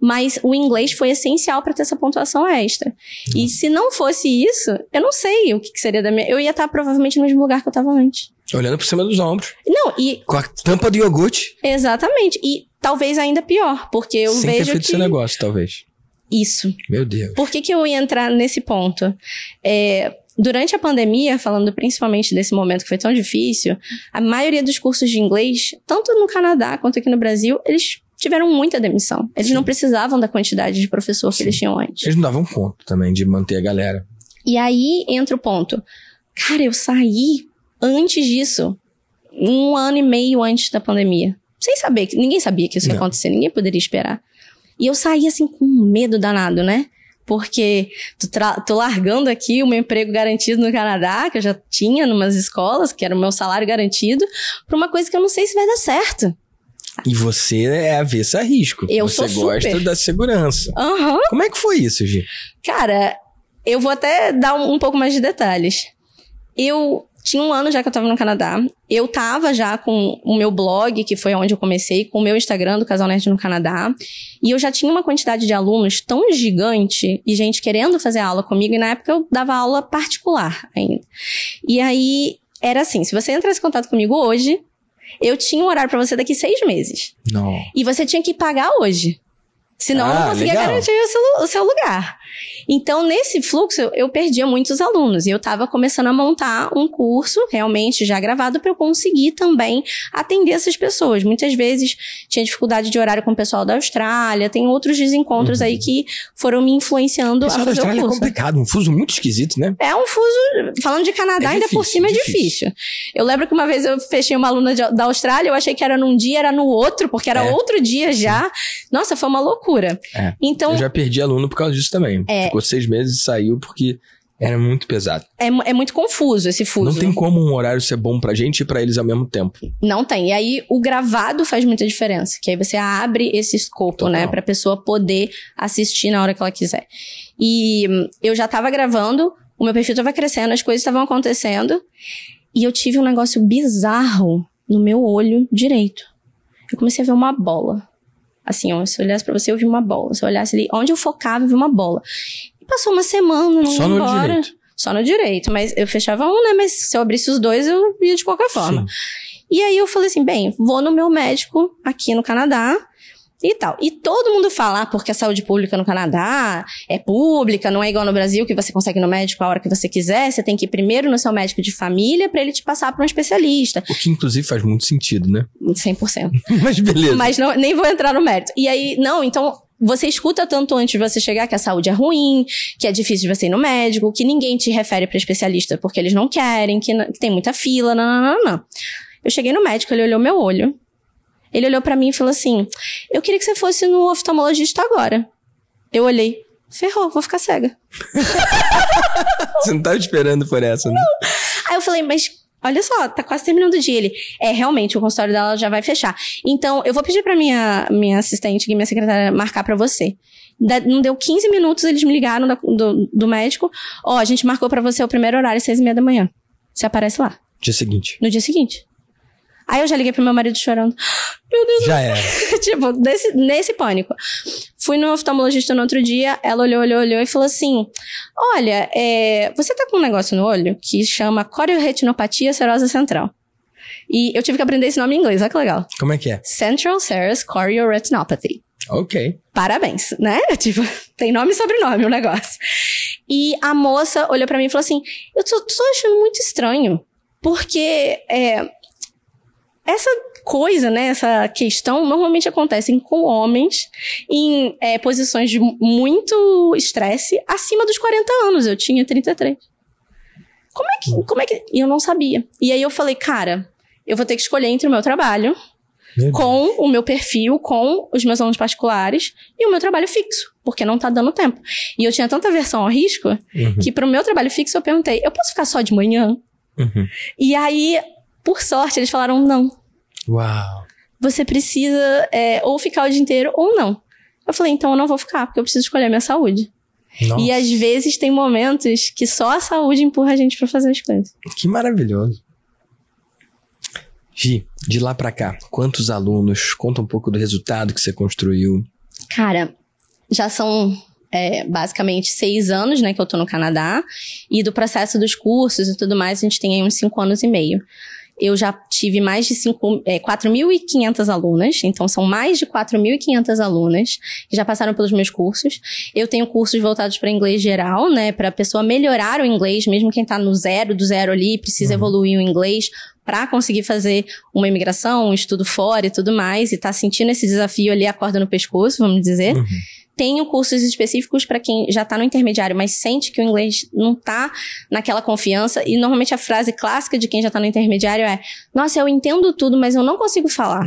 A: Mas o inglês foi essencial para ter essa pontuação extra. E se não fosse isso, eu não sei o que, que seria da minha. Eu ia estar provavelmente no mesmo lugar que eu estava antes.
B: Olhando por cima dos ombros.
A: Não, e
B: Com a tampa do iogurte.
A: exatamente. E talvez ainda pior, porque eu
B: sem ter
A: vejo
B: feito
A: que.
B: seu negócio, talvez.
A: Isso.
B: Meu Deus.
A: Por que, que eu ia entrar nesse ponto? É, durante a pandemia, falando principalmente desse momento que foi tão difícil, a maioria dos cursos de inglês, tanto no Canadá quanto aqui no Brasil, eles tiveram muita demissão. Eles não precisavam da quantidade de professor que eles tinham antes.
B: Eles não davam conta também de manter a galera.
A: E aí entra o ponto. Cara, eu saí antes disso, um ano e meio antes da pandemia. Sem saber, que ninguém sabia que isso ia
B: Não.
A: acontecer, ninguém poderia esperar. E eu saí assim com medo danado, né? Porque tô, tô largando aqui o meu emprego garantido no Canadá, que eu já tinha numas escolas, que era o meu salário garantido, pra uma coisa que eu não sei se vai dar certo.
B: E você é avessa a risco.
A: Eu
B: você
A: sou
B: gosta
A: super.
B: da segurança.
A: Aham.
B: Como é que foi isso, Gi?
A: Cara, eu vou até dar um, um pouco mais de detalhes. Eu tinha um ano já que eu tava no Canadá. Eu tava já com o meu blog, que foi onde eu comecei, com o meu Instagram do Casal Nerd no Canadá. E eu já tinha uma quantidade de alunos tão gigante e gente querendo fazer aula comigo. E na época eu dava aula particular ainda. E aí era assim: se você entrasse em contato comigo hoje, eu tinha um horário pra você daqui seis meses.
B: Não.
A: E você tinha que pagar hoje. Senão eu
B: Ah,
A: não conseguia
B: legal.
A: garantir o seu, o seu lugar. Então, nesse fluxo, eu, eu perdia muitos alunos. E eu estava começando a montar um curso, realmente já gravado, para eu conseguir também atender essas pessoas. Muitas vezes tinha dificuldade de horário com o pessoal da Austrália, tem outros desencontros aí que foram me influenciando a
B: pessoal da
A: fazer o
B: Austrália é
A: curso.
B: complicado, um fuso muito esquisito, né?
A: É um fuso. Falando de Canadá,
B: É
A: ainda por
B: difícil,
A: cima é
B: difícil.
A: difícil. Eu lembro que uma vez eu fechei uma aluna de- da Austrália, eu achei que era num dia, era no outro, porque era
B: É.
A: outro dia já. Nossa, foi uma loucura.
B: É.
A: Então,
B: Eu já perdi aluno por causa disso também.
A: É.
B: Ficou seis meses e saiu porque era muito pesado.
A: é, é muito confuso esse fuso.
B: Não tem como um horário ser bom pra gente e pra eles ao mesmo tempo.
A: Não tem. E aí, o gravado faz muita diferença. Que aí você abre esse escopo,
B: Total.
A: né? Pra pessoa poder assistir na hora que ela quiser. E hum, eu já tava gravando, o meu perfil tava crescendo, as coisas estavam acontecendo. E eu tive um negócio bizarro no meu olho direito. Eu comecei a ver uma bola. Assim, ó, se eu olhasse pra você, eu vi uma bola. Se eu olhasse ali, onde eu focava, eu vi uma bola. E passou uma semana, não
B: Só no
A: embora.
B: direito.
A: só no direito. Mas eu fechava um, né? Mas se eu abrisse os dois, eu ia de qualquer forma.
B: Sim.
A: E aí eu falei assim, bem, vou no meu médico aqui no Canadá e tal. E todo mundo fala, ah, porque a saúde pública no Canadá é pública, não é igual no Brasil que você consegue ir no médico a hora que você quiser, você tem que ir primeiro no seu médico de família para ele te passar para um especialista.
B: O que inclusive faz muito sentido, né?
A: 100%.
B: Mas beleza.
A: Mas não, nem vou entrar no mérito. E aí, não, então você escuta tanto antes de você chegar que a saúde é ruim, que é difícil de você ir no médico, que ninguém te refere para especialista porque eles não querem, que, que tem muita fila, não, não, não, não. Eu cheguei no médico, ele olhou meu olho. Ele olhou pra mim e falou assim: Eu queria que você fosse no oftalmologista agora. Eu olhei, ferrou, vou ficar cega.
B: Você não tava esperando por essa, né?
A: Aí eu falei, mas olha só, tá quase terminando o dia. Ele, é, realmente, o consultório dela já vai fechar. Então, eu vou pedir pra minha, minha assistente e minha secretária marcar pra você. Da- não deu 15 minutos, eles me ligaram da- do, do médico. Ó, a gente marcou pra você o primeiro horário, seis e meia da manhã. Você aparece lá,
B: Dia seguinte.
A: no dia seguinte. Aí eu já liguei pro meu marido chorando. Meu Deus,
B: Já era.
A: tipo, desse, nesse pânico. Fui no oftalmologista no outro dia, ela olhou, olhou, olhou e falou assim: Olha, é, você tá com um negócio no olho que chama corioretinopatia serosa central. E eu tive que aprender esse nome em inglês, olha que legal.
B: Como é que é?
A: Central Serous Chorioretinopathy.
B: Ok.
A: Parabéns, né? Tipo, tem nome e sobrenome o negócio. E a moça olhou pra mim e falou assim: Eu tô, tô achando muito estranho, porque é, essa coisa, né? Essa questão normalmente acontece com homens em é, posições de muito estresse acima dos 40 anos. Eu tinha 33. Como é que. Como é que. E eu não sabia. E aí eu falei, cara, eu vou ter que escolher entre o meu trabalho
B: Meu Deus.
A: com o meu perfil, com os meus alunos particulares e o meu trabalho fixo, porque não tá dando tempo. E eu tinha tanta aversão ao risco
B: Uhum.
A: que pro meu trabalho fixo eu perguntei: eu posso ficar só de manhã?
B: Uhum.
A: E aí, por sorte, eles falaram: não.
B: Uau.
A: Você precisa é, ou ficar o dia inteiro ou não. Eu falei: então eu não vou ficar, porque eu preciso escolher a minha saúde.
B: Nossa,
A: E às vezes tem momentos que só a saúde empurra a gente pra fazer as coisas.
B: que maravilhoso. Gi, de lá pra cá, quantos alunos? Conta um pouco do resultado que você construiu.
A: Cara, já são é, basicamente seis anos, né, que eu tô no Canadá. E do processo dos cursos e tudo mais, a gente tem aí uns cinco anos e meio. Eu já tive mais de cinco- é, 4.500 alunas, então são mais de 4.500 alunas que já passaram pelos meus cursos. Eu tenho cursos voltados para inglês geral, né, para a pessoa melhorar o inglês, mesmo quem tá no zero, do zero ali, precisa
B: Uhum.
A: evoluir o inglês para conseguir fazer uma imigração, um estudo fora e tudo mais, e tá sentindo esse desafio ali, a corda no pescoço, vamos dizer.
B: Uhum.
A: Tenho cursos específicos para quem já tá no intermediário, mas sente que o inglês não tá naquela confiança. E normalmente a frase clássica de quem já tá no intermediário é: Nossa, eu entendo tudo, mas eu não consigo falar.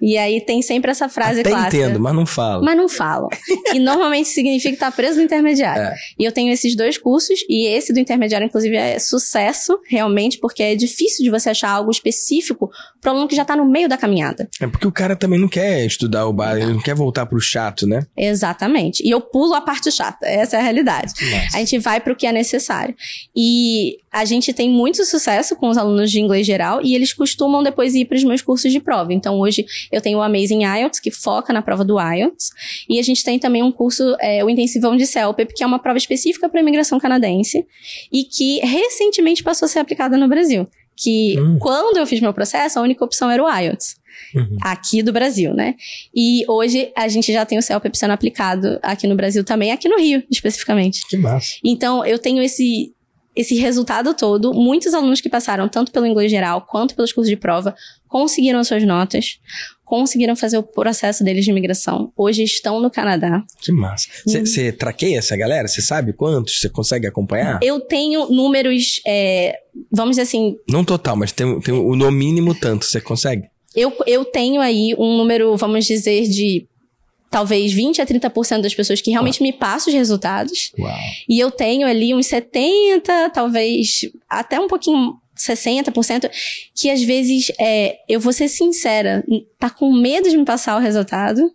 A: E aí tem sempre essa frase
B: até
A: clássica.
B: entendo, mas não falo.
A: Mas não falam. e normalmente significa que tá preso no intermediário.
B: É.
A: E eu tenho esses dois cursos, e esse do intermediário, inclusive, é sucesso, realmente, porque é difícil de você achar algo específico para aluno que já tá no meio da caminhada.
B: É porque o cara também não quer estudar o bar, ele não quer voltar pro chato, né?
A: Exatamente. E eu pulo a parte chata, essa é a realidade.
B: Nossa.
A: A gente vai para o que é necessário. E a gente tem muito sucesso com os alunos de inglês geral e eles costumam depois ir para os meus cursos de prova. Então hoje eu tenho o Amazing IELTS, que foca na prova do IELTS. E a gente tem também um curso, é, o Intensivão de CELPEP, que é uma prova específica para imigração canadense e que recentemente passou a ser aplicada no Brasil. Que
B: Hum.
A: quando eu fiz meu processo, a única opção era o IELTS
B: Uhum.
A: aqui do Brasil, né? E hoje a gente já tem o CELPEP sendo aplicado aqui no Brasil também, aqui no Rio, especificamente.
B: Que massa.
A: Então, eu tenho esse, esse resultado todo. Muitos alunos que passaram tanto pelo inglês geral quanto pelos cursos de prova conseguiram as suas notas, conseguiram fazer o processo deles de imigração. Hoje estão no Canadá.
B: Que massa. Você traqueia essa galera? Você sabe quantos? Você consegue acompanhar?
A: Eu tenho números, é, vamos dizer assim,
B: Não total, mas tem, tem o no mínimo tanto. Você consegue?
A: eu, eu tenho aí um número, vamos dizer, de talvez 20 a 30% das pessoas que realmente me passam os resultados.
B: Uau.
A: E eu tenho ali uns 70, talvez até um pouquinho 60%, que às vezes, é, eu vou ser sincera, tá com medo de me passar o resultado,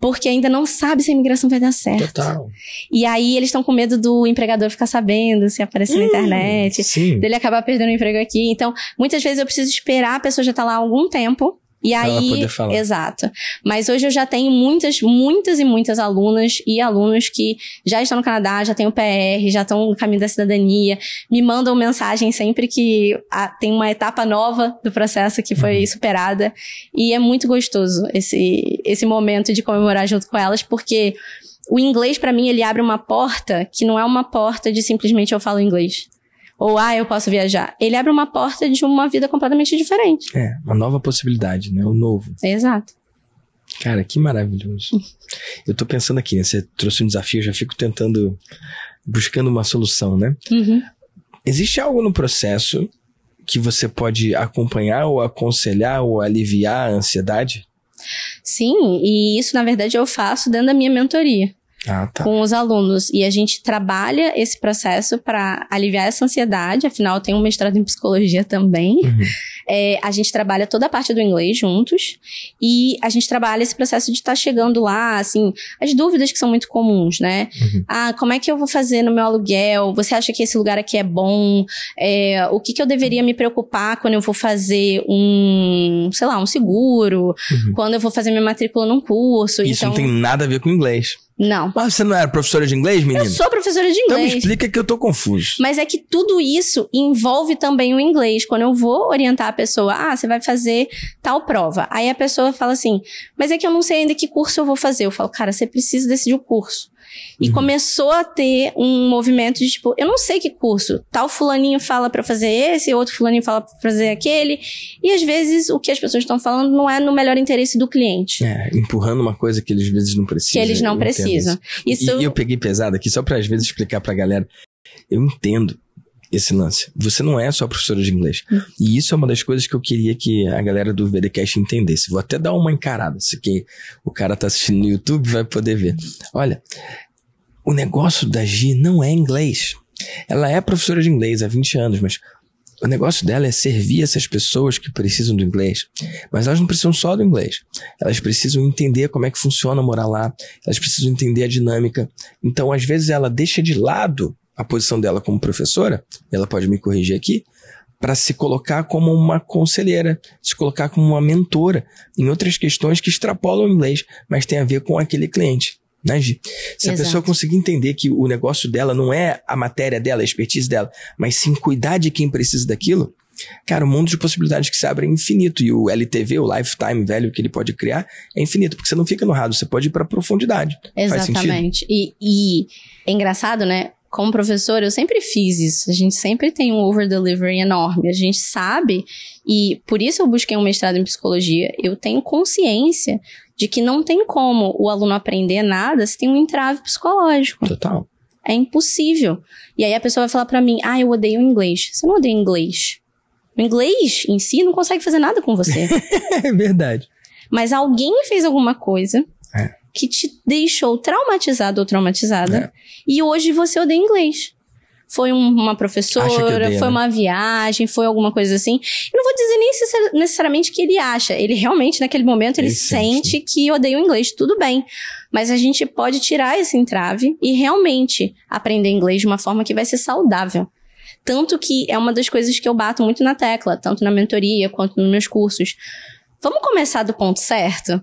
A: porque ainda não sabe se a imigração vai dar certo.
B: Total.
A: E aí eles estão com medo do empregador ficar sabendo, se aparecer na internet,
B: Sim.
A: dele acabar perdendo o emprego aqui. Então, muitas vezes eu preciso esperar a pessoa já estar lá há algum tempo E aí,
B: poder falar.
A: exato. Mas hoje eu já tenho muitas, muitas e muitas alunas e alunos que já estão no Canadá, já têm o PR, já estão no caminho da cidadania, me mandam mensagem sempre que ah, tem uma etapa nova do processo que foi
B: Uhum.
A: superada. E é muito gostoso esse, esse momento de comemorar junto com elas, porque o inglês, pra mim, ele abre uma porta que não é uma porta de simplesmente eu falo inglês. Ou, ah, eu posso viajar. Ele abre uma porta de uma vida completamente diferente.
B: É, uma nova possibilidade, né? O novo.
A: Exato.
B: Cara, que maravilhoso. Eu tô pensando aqui, né? Você trouxe um desafio, eu já fico tentando, buscando uma solução, né?
A: Uhum.
B: Existe algo no processo que você pode acompanhar ou aconselhar ou aliviar a ansiedade?
A: Sim, e isso, na verdade, eu faço dentro da minha mentoria
B: Ah, tá.
A: com os alunos. E a gente trabalha esse processo para aliviar essa ansiedade. Afinal, eu tenho um mestrado em psicologia também.
B: Uhum.
A: É, a gente trabalha toda a parte do inglês juntos. E a gente trabalha esse processo de estar chegando lá, assim, as dúvidas que são muito comuns, né?
B: Uhum.
A: Ah, como é que eu vou fazer no meu aluguel? Você acha que esse lugar aqui é bom? É, o que, que eu deveria me preocupar quando eu vou fazer um, sei lá, um seguro?
B: Uhum.
A: Quando eu vou fazer minha matrícula num curso?
B: Isso
A: então,
B: não tem nada a ver com inglês.
A: Não.
B: Mas você não era professora de inglês, menino?
A: Eu sou professora de
B: Então me
A: inglês.
B: explica que eu tô confuso.
A: Mas é que tudo isso envolve também o inglês. Quando eu vou orientar a pessoa, ah, você vai fazer tal prova. Aí a pessoa fala assim, mas é que eu não sei ainda que curso eu vou fazer. Eu falo, cara, você precisa decidir o curso. E
B: Uhum.
A: começou a ter um movimento de tipo, eu não sei que curso. Tal fulaninho fala pra fazer esse, outro fulaninho fala pra fazer aquele. E às vezes o que as pessoas estão falando não é no melhor interesse do cliente.
B: É, empurrando uma coisa que eles às vezes não precisam.
A: Que eles não precisam.
B: isso. E, e eu peguei pesado aqui só pra às vezes explicar pra galera. Eu entendo esse lance. Você não é só professora de inglês.
A: Hum.
B: E isso é uma das coisas que eu queria que a galera do VDcast entendesse. Vou até dar uma encarada. Se o cara tá assistindo no YouTube vai poder ver. Olha, o negócio da Gi não é inglês. Ela é professora de inglês há 20 anos, mas o negócio dela é servir essas pessoas que precisam do inglês. Mas elas não precisam só do inglês. Elas precisam entender como é que funciona morar lá. Elas precisam entender a dinâmica. Então, às vezes, ela deixa de lado a posição dela como professora, ela pode me corrigir aqui, para se colocar como uma conselheira, se colocar como uma mentora em outras questões que extrapolam o inglês, mas tem a ver com aquele cliente. Né, Gi? Se a
A: Exato.
B: pessoa conseguir entender que o negócio dela não é a matéria dela, a expertise dela, mas sim cuidar de quem precisa daquilo, cara, o mundo de possibilidades que se abre é infinito. E o LTV, o lifetime velho que ele pode criar, é infinito, porque você não fica no raso, você pode ir pra profundidade.
A: Exatamente. E, e é engraçado, né? Como professor, eu sempre fiz isso. A gente sempre tem um over-delivery enorme. A gente sabe, e por isso eu busquei um mestrado em psicologia. Eu tenho consciência de que não tem como o aluno aprender nada se tem um entrave psicológico.
B: Total.
A: É impossível. E aí a pessoa vai falar pra mim: ah, eu odeio inglês. Você não odeia inglês. O inglês em si não consegue fazer nada com você.
B: É verdade.
A: Mas alguém fez alguma coisa. Que te deixou traumatizado ou traumatizada
B: É.
A: e hoje você odeia inglês. Foi um- uma professora,
B: odeia,
A: foi
B: né?
A: uma viagem, foi alguma coisa assim. Eu não vou dizer nem necessari- necessariamente que ele acha. Ele realmente, naquele momento, ele,
B: Ele sente.
A: sente que odeia o inglês. Tudo bem. Mas a gente pode tirar esse entrave e realmente aprender inglês de uma forma que vai ser saudável. Tanto que é uma das coisas que eu bato muito na tecla, tanto na mentoria quanto nos meus cursos. Vamos começar do ponto certo?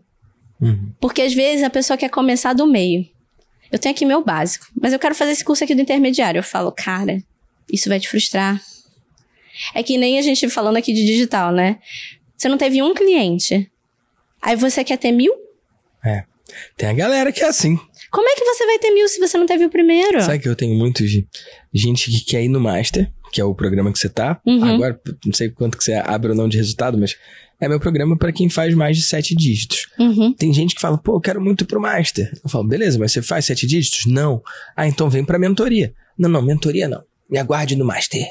B: Uhum.
A: Porque às vezes a pessoa quer começar do meio. Eu tenho aqui meu básico, mas eu quero fazer esse curso aqui do intermediário. Eu falo, cara, isso vai te frustrar. É que nem a gente falando aqui de digital, né? Você não teve um cliente. Aí você quer ter mil?
B: Tem a galera que é assim.
A: Como é que você vai ter mil se você não teve o primeiro?
B: Sabe que eu tenho muito de gente que quer ir no Master, que é o programa que você tá.
A: Uhum.
B: Agora, não sei quanto que você abre ou não de resultado, mas é meu programa para quem faz mais de sete dígitos.
A: Uhum.
B: Tem gente que fala, pô, eu quero muito pro Master. Eu falo, beleza, mas você faz sete dígitos? Não. Ah, então vem pra mentoria. Não, não, mentoria não. Me aguarde no Master.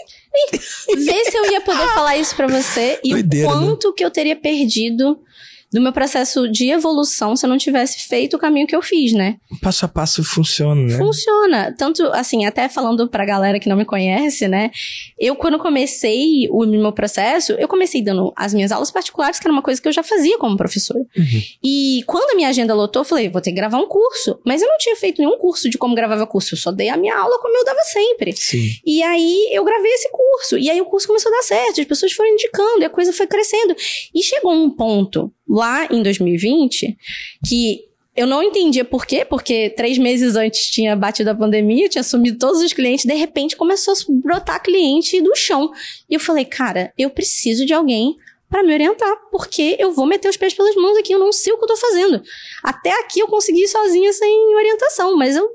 A: Vê se eu ia poder falar isso pra você e
B: Doideira,
A: o quanto que eu teria perdido do meu processo de evolução se eu não tivesse feito o caminho que eu fiz, né?
B: Passo a passo funciona, né?
A: Funciona. Tanto, assim, até falando pra galera que não me conhece, né? Eu, quando comecei o meu processo, eu comecei dando as minhas aulas particulares, que era uma coisa que eu já fazia como professora.
B: Uhum.
A: E quando a minha agenda lotou, eu falei, vou ter que gravar um curso. Mas eu não tinha feito nenhum curso de como gravava curso. Eu só dei a minha aula como eu dava sempre.
B: Sim.
A: E aí eu gravei esse curso. E aí o curso começou a dar certo, as pessoas foram indicando, e a coisa foi crescendo. E chegou um ponto lá em 2020 que eu não entendia por quê, porque três meses antes tinha batido a pandemia, tinha sumido todos os clientes, de repente começou a brotar cliente do chão. E eu falei, cara, eu preciso de alguém para me orientar, porque eu vou meter os pés pelas mãos aqui, eu não sei o que eu tô fazendo. Até aqui eu consegui sozinha sem orientação, mas eu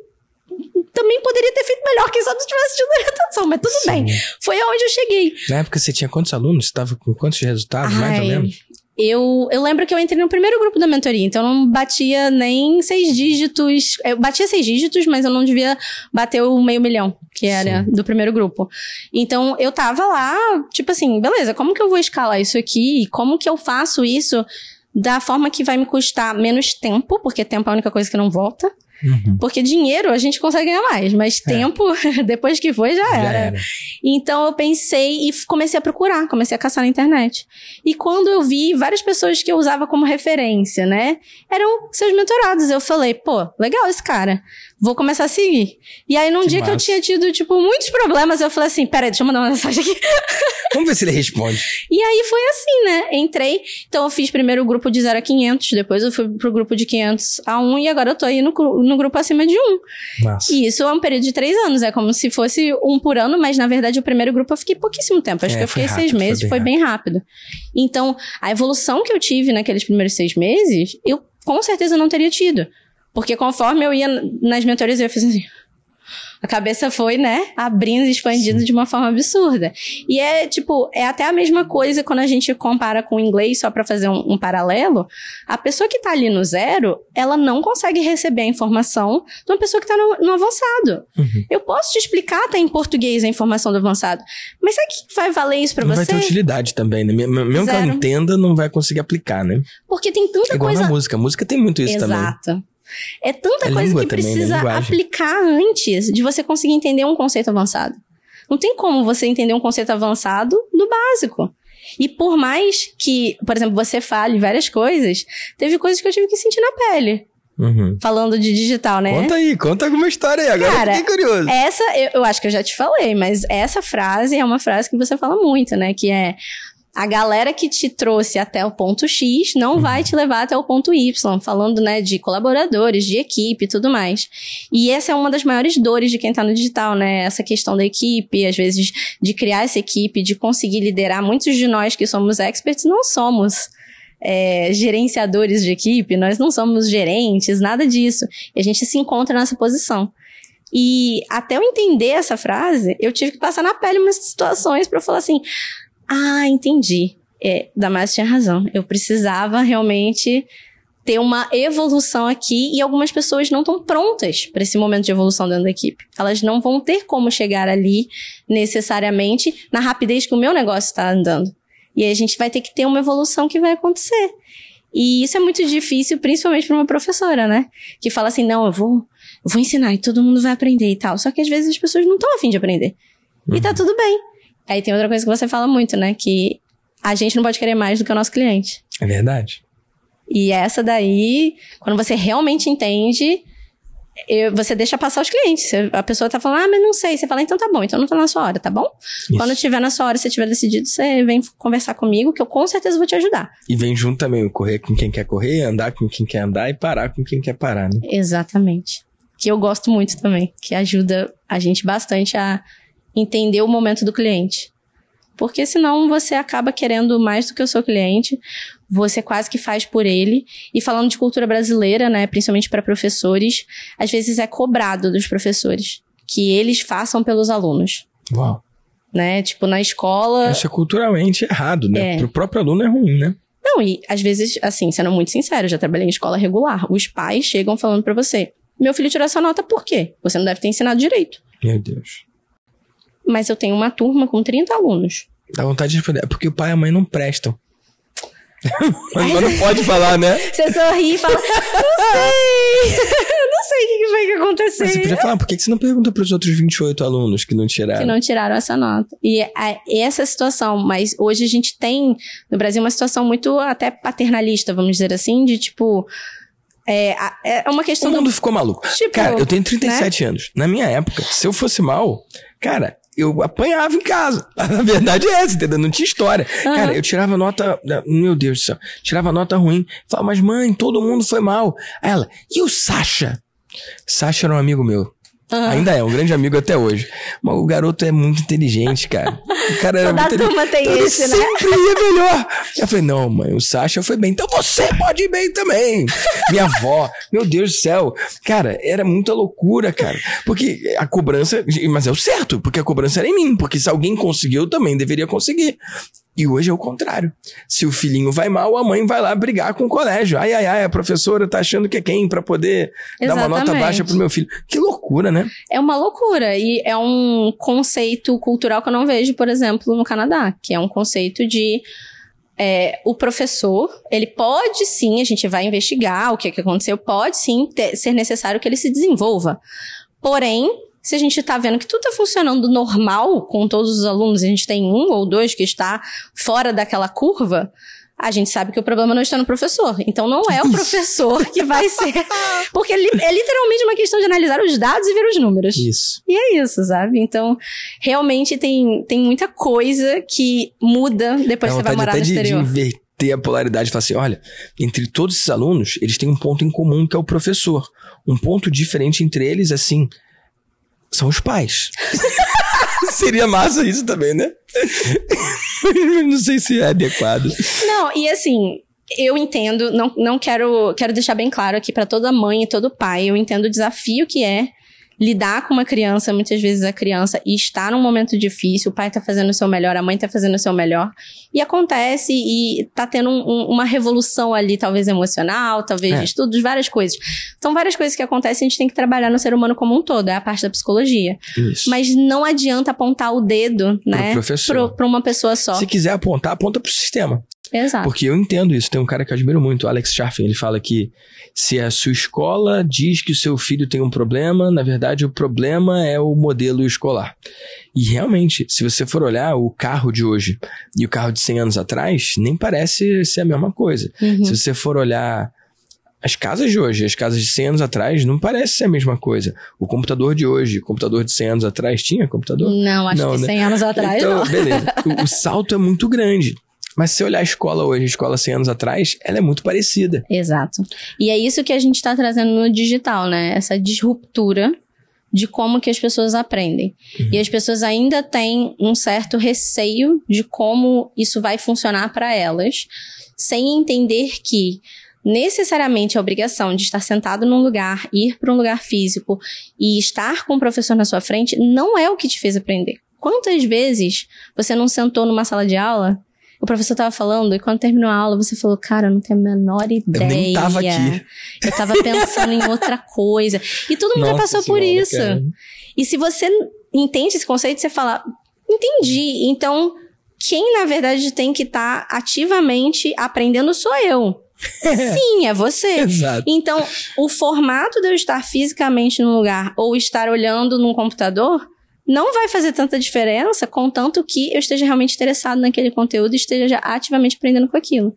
A: também poderia ter feito melhor, quem sabe se tivesse tido orientação, mas tudo
B: Sim.
A: bem. Foi aonde eu cheguei.
B: Na época você tinha quantos alunos? Você estava com quantos resultados, mais ou menos?
A: Eu, eu lembro que eu entrei no primeiro grupo da mentoria, então eu não batia nem seis dígitos. Eu batia seis dígitos, mas eu não devia bater o meio milhão, que era do primeiro grupo. Então eu tava lá, tipo assim, beleza, como que eu vou escalar isso aqui? Como que eu faço isso da forma que vai me custar menos tempo, porque tempo é a única coisa que não volta.
B: Uhum.
A: Porque dinheiro a gente consegue ganhar mais, mas tempo, depois que foi, já
B: Já
A: era.
B: era.
A: Então eu pensei e comecei a procurar, comecei a caçar na internet. E quando eu vi várias pessoas que eu usava como referência, né, eram seus mentorados. Eu falei, pô, legal esse cara. Vou começar a seguir. E aí, num
B: Que
A: dia que eu
B: massa.
A: tinha tido, tipo, muitos problemas, eu falei assim: peraí, deixa eu mandar uma mensagem aqui.
B: Vamos ver se ele responde.
A: E aí foi assim, né? Entrei. Então eu fiz primeiro o grupo de 0 a 500, depois eu fui pro grupo de 500 a 1 e agora eu tô aí no, no grupo acima de 1.
B: Massa.
A: E isso é um período de três anos, é como se fosse um por ano, mas na verdade o primeiro grupo eu fiquei pouquíssimo tempo. Acho
B: É,
A: que eu fiquei seis
B: rápido, foi
A: meses,
B: bem
A: foi bem rápido. Então, a evolução que eu tive naqueles primeiros seis meses, eu com certeza não teria tido. Porque conforme eu ia nas mentorias, eu ia fazer assim. A cabeça foi, né, abrindo e expandindo de uma forma absurda. E é, tipo, é até a mesma coisa quando a gente compara com o inglês, só pra fazer um, um paralelo. A pessoa que tá ali no zero, ela não consegue receber a informação de uma pessoa que tá no, no avançado.
B: Uhum.
A: Eu posso te explicar até em português a informação do avançado, mas sabe que vai valer isso pra
B: Não vai
A: você?
B: ter utilidade também, né? Mesmo mesmo que ela
A: Zero.
B: entenda, não vai conseguir aplicar, né?
A: Porque tem tanta
B: É igual
A: coisa
B: na música. A música tem muito isso também.
A: Exato. É tanta coisa que
B: também, né?
A: precisa
B: Linguagem.
A: aplicar antes de você conseguir entender um conceito avançado. Não tem como você entender um conceito avançado do básico. E por mais que, por exemplo, você fale várias coisas, teve coisas que eu tive que sentir na pele.
B: Uhum.
A: Falando de digital, né?
B: Conta aí, conta alguma história aí. Agora
A: Cara,
B: eu fiquei curioso.
A: Essa, eu, eu acho que eu já te falei, mas essa frase é uma frase que você fala muito, né? Que é a galera que te trouxe até o ponto X não vai te levar até o ponto Y, falando, né, de colaboradores, de equipe e tudo mais. E essa é uma das maiores dores de quem tá no digital, né? Essa questão da equipe, às vezes de criar essa equipe, de conseguir liderar. Muitos de nós que somos experts não somos é, gerenciadores de equipe, nós não somos gerentes, nada disso. E a gente se encontra nessa posição. E até eu entender essa frase, eu tive que passar na pele umas situações pra eu falar assim: ah, entendi. É, Damasio tinha razão. Eu precisava realmente ter uma evolução aqui e algumas pessoas não estão prontas para esse momento de evolução dentro da equipe. Elas não vão ter como chegar ali necessariamente na rapidez que o meu negócio está andando. E a gente vai ter que ter uma evolução que vai acontecer. E isso é muito difícil, principalmente para uma professora, né? Que fala assim: não, eu vou, eu vou ensinar e todo mundo vai aprender e tal. Só que às vezes as pessoas não estão afim de aprender. E tá tudo bem. Aí tem outra coisa que você fala muito, né? Que a gente não pode querer mais do que o nosso cliente.
B: É verdade.
A: E essa daí, quando você realmente entende, eu- você deixa passar os clientes. A pessoa tá falando, ah, mas não sei. Você fala, então tá bom, então não tá na sua hora, tá bom?
B: Isso.
A: Quando tiver na sua hora, você tiver decidido, você vem conversar comigo, que eu com certeza vou te ajudar.
B: E vem junto também correr com quem quer correr, andar com quem quer andar e parar com quem quer parar, né?
A: Exatamente. Que eu gosto muito também, que ajuda a gente bastante a entender o momento do cliente. Porque senão você acaba querendo mais do que o seu cliente, você quase que faz por ele. E falando de cultura brasileira, né, principalmente para professores, às vezes é cobrado dos professores que eles façam pelos alunos,
B: Uau.
A: né? Tipo na escola,
B: Isso é culturalmente errado, né?
A: É.
B: Pro próprio aluno é ruim, né?
A: Não, e às vezes, assim, sendo muito sincero, eu já trabalhei em escola regular. Os pais chegam falando pra você: meu filho tirou essa nota por quê? Você não deve ter ensinado direito.
B: Meu Deus.
A: Mas eu tenho uma turma com 30 alunos.
B: Dá vontade de responder. É porque o pai e a mãe não prestam. Mas não pode falar, né?
A: Você sorri e fala, não sei, não sei o que foi que aconteceu.
B: Mas você podia falar, por que você não pergunta para os outros 28 alunos que não tiraram?
A: Que não tiraram essa nota. E a, essa situação, mas hoje a gente tem no Brasil uma situação muito até paternalista, vamos dizer assim, de tipo. É, é uma questão.
B: O mundo do... ficou maluco. Tipo, cara, eu tenho 37 né? anos. Na minha época, se eu fosse mal, cara, eu apanhava em casa. A verdade é essa, entendeu? Não tinha história. Uhum. Cara, eu tirava nota. Meu Deus do céu. Tirava nota ruim. Falava, mas mãe, todo mundo foi mal. Aí ela, e o Sasha? Sasha era um amigo meu. Uhum. Ainda é, um grande amigo até hoje. Mas o garoto é muito inteligente, cara. O cara era
A: Toda
B: muito
A: turma tem
B: então,
A: esse, né?
B: sempre ia melhor. Eu falei, não, mãe, o Sasha foi bem. Então você pode ir bem também. Minha avó, meu Deus do céu. Cara, era muita loucura, cara. Porque a cobrança, mas é o certo, porque a cobrança era em mim. Porque se alguém conseguiu, eu também deveria conseguir. E hoje é o contrário. Se o filhinho vai mal, a mãe vai lá brigar com o colégio. Ai, ai, ai, a professora tá achando que é quem para poder Exatamente. dar uma nota baixa pro meu filho. Que loucura, né?
A: É uma loucura. E é um conceito cultural que eu não vejo, por exemplo, no Canadá, que é um conceito de. É, o professor, ele pode sim, a gente vai investigar o que, que aconteceu, pode sim ter, ser necessário que ele se desenvolva. Porém, se a gente está vendo que tudo está funcionando normal com todos os alunos, a gente tem um ou dois que está fora daquela curva, a gente sabe que o problema não está no professor. Então não é o professor que vai ser. Porque é literalmente uma questão de analisar os dados e ver os números.
B: Isso.
A: E é isso, sabe? Então, realmente tem, tem muita coisa que muda depois que você vai morar no exterior.
B: De inverter a polaridade e falar assim: olha, entre todos esses alunos, eles têm um ponto em comum que é o professor. Um ponto diferente entre eles, assim, são os pais. Seria massa isso também, né? não sei se é adequado.
A: Não, e assim, eu entendo, não, não quero, quero deixar bem claro aqui para toda mãe e todo pai, eu entendo o desafio que é lidar com uma criança, muitas vezes a criança está num momento difícil, o pai tá fazendo o seu melhor, a mãe tá fazendo o seu melhor, e acontece e tá tendo um, um, uma revolução ali, talvez emocional, talvez é. de estudos, várias coisas. São várias coisas que acontecem, a gente tem que trabalhar no ser humano como um todo, é a parte da psicologia.
B: Isso.
A: Mas não adianta apontar o dedo, né, para uma pessoa só.
B: Se quiser apontar, aponta pro sistema.
A: Exato.
B: Porque eu entendo isso. Tem um cara que eu admiro muito, Alex Scharfen, ele fala que se a sua escola diz que o seu filho tem um problema, na verdade o problema é o modelo escolar. E realmente, se você for olhar o carro de hoje e o carro de 100 anos atrás, nem parece ser a mesma coisa. Uhum. Se você for olhar as casas de hoje, as casas de 100 anos atrás, não parece ser a mesma coisa. O computador de hoje, o computador de 100 anos atrás, tinha computador?
A: Não, acho não, que né? 100 anos atrás
B: então,
A: não.
B: beleza. O, o salto é muito grande. Mas se olhar a escola hoje, a escola 100 anos atrás, ela é muito parecida.
A: Exato. E é isso que a gente está trazendo no digital, né? Essa disruptura de como que as pessoas aprendem. Uhum. E as pessoas ainda têm um certo receio de como isso vai funcionar para elas, sem entender que necessariamente a obrigação de estar sentado num lugar, ir para um lugar físico e estar com o professor na sua frente não é o que te fez aprender. Quantas vezes você não sentou numa sala de aula o professor tava falando, e quando terminou a aula, você falou, cara, eu não tenho a menor ideia. Eu
B: nem tava aqui.
A: Eu tava pensando em outra coisa. E todo mundo Nossa já passou senhora, por isso. Cara. E se você entende esse conceito, você fala, entendi. Então, quem na verdade tem que estar tá ativamente aprendendo sou eu. Sim, é você.
B: Exato.
A: Então, o formato de eu estar fisicamente no lugar ou estar olhando num computador não vai fazer tanta diferença, contanto que eu esteja realmente interessado naquele conteúdo e esteja ativamente aprendendo com aquilo.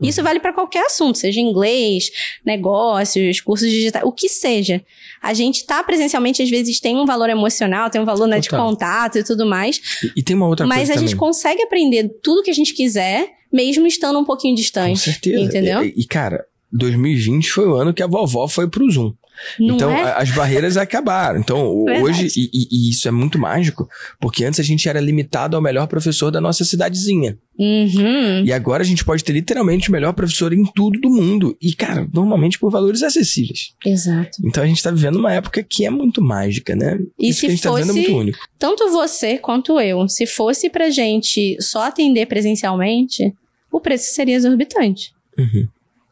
A: Uhum. Isso vale para qualquer assunto, seja inglês, negócios, cursos digitais, o que seja. A gente tá presencialmente, às vezes, tem um valor emocional, tem um valor né, de contato e tudo mais.
B: E, e tem uma outra
A: mas
B: coisa.
A: Mas a
B: também.
A: gente consegue aprender tudo que a gente quiser, mesmo estando um pouquinho distante. Com certeza. Entendeu?
B: E, e, cara, 2020 foi o ano que a vovó foi pro Zoom. Não então, é? as barreiras acabaram. Então, Verdade. hoje, e, e, isso é muito mágico, porque antes a gente era limitado ao melhor professor da nossa cidadezinha.
A: Uhum.
B: E agora a gente pode ter literalmente o melhor professor em tudo do mundo. E, cara, normalmente por valores acessíveis.
A: Exato.
B: Então a gente tá vivendo uma época que é muito mágica, né?
A: E isso se que a gente fosse, tá vivendo é muito único. Tanto você quanto eu, se fosse pra gente só atender presencialmente, o preço seria exorbitante.
B: Uhum.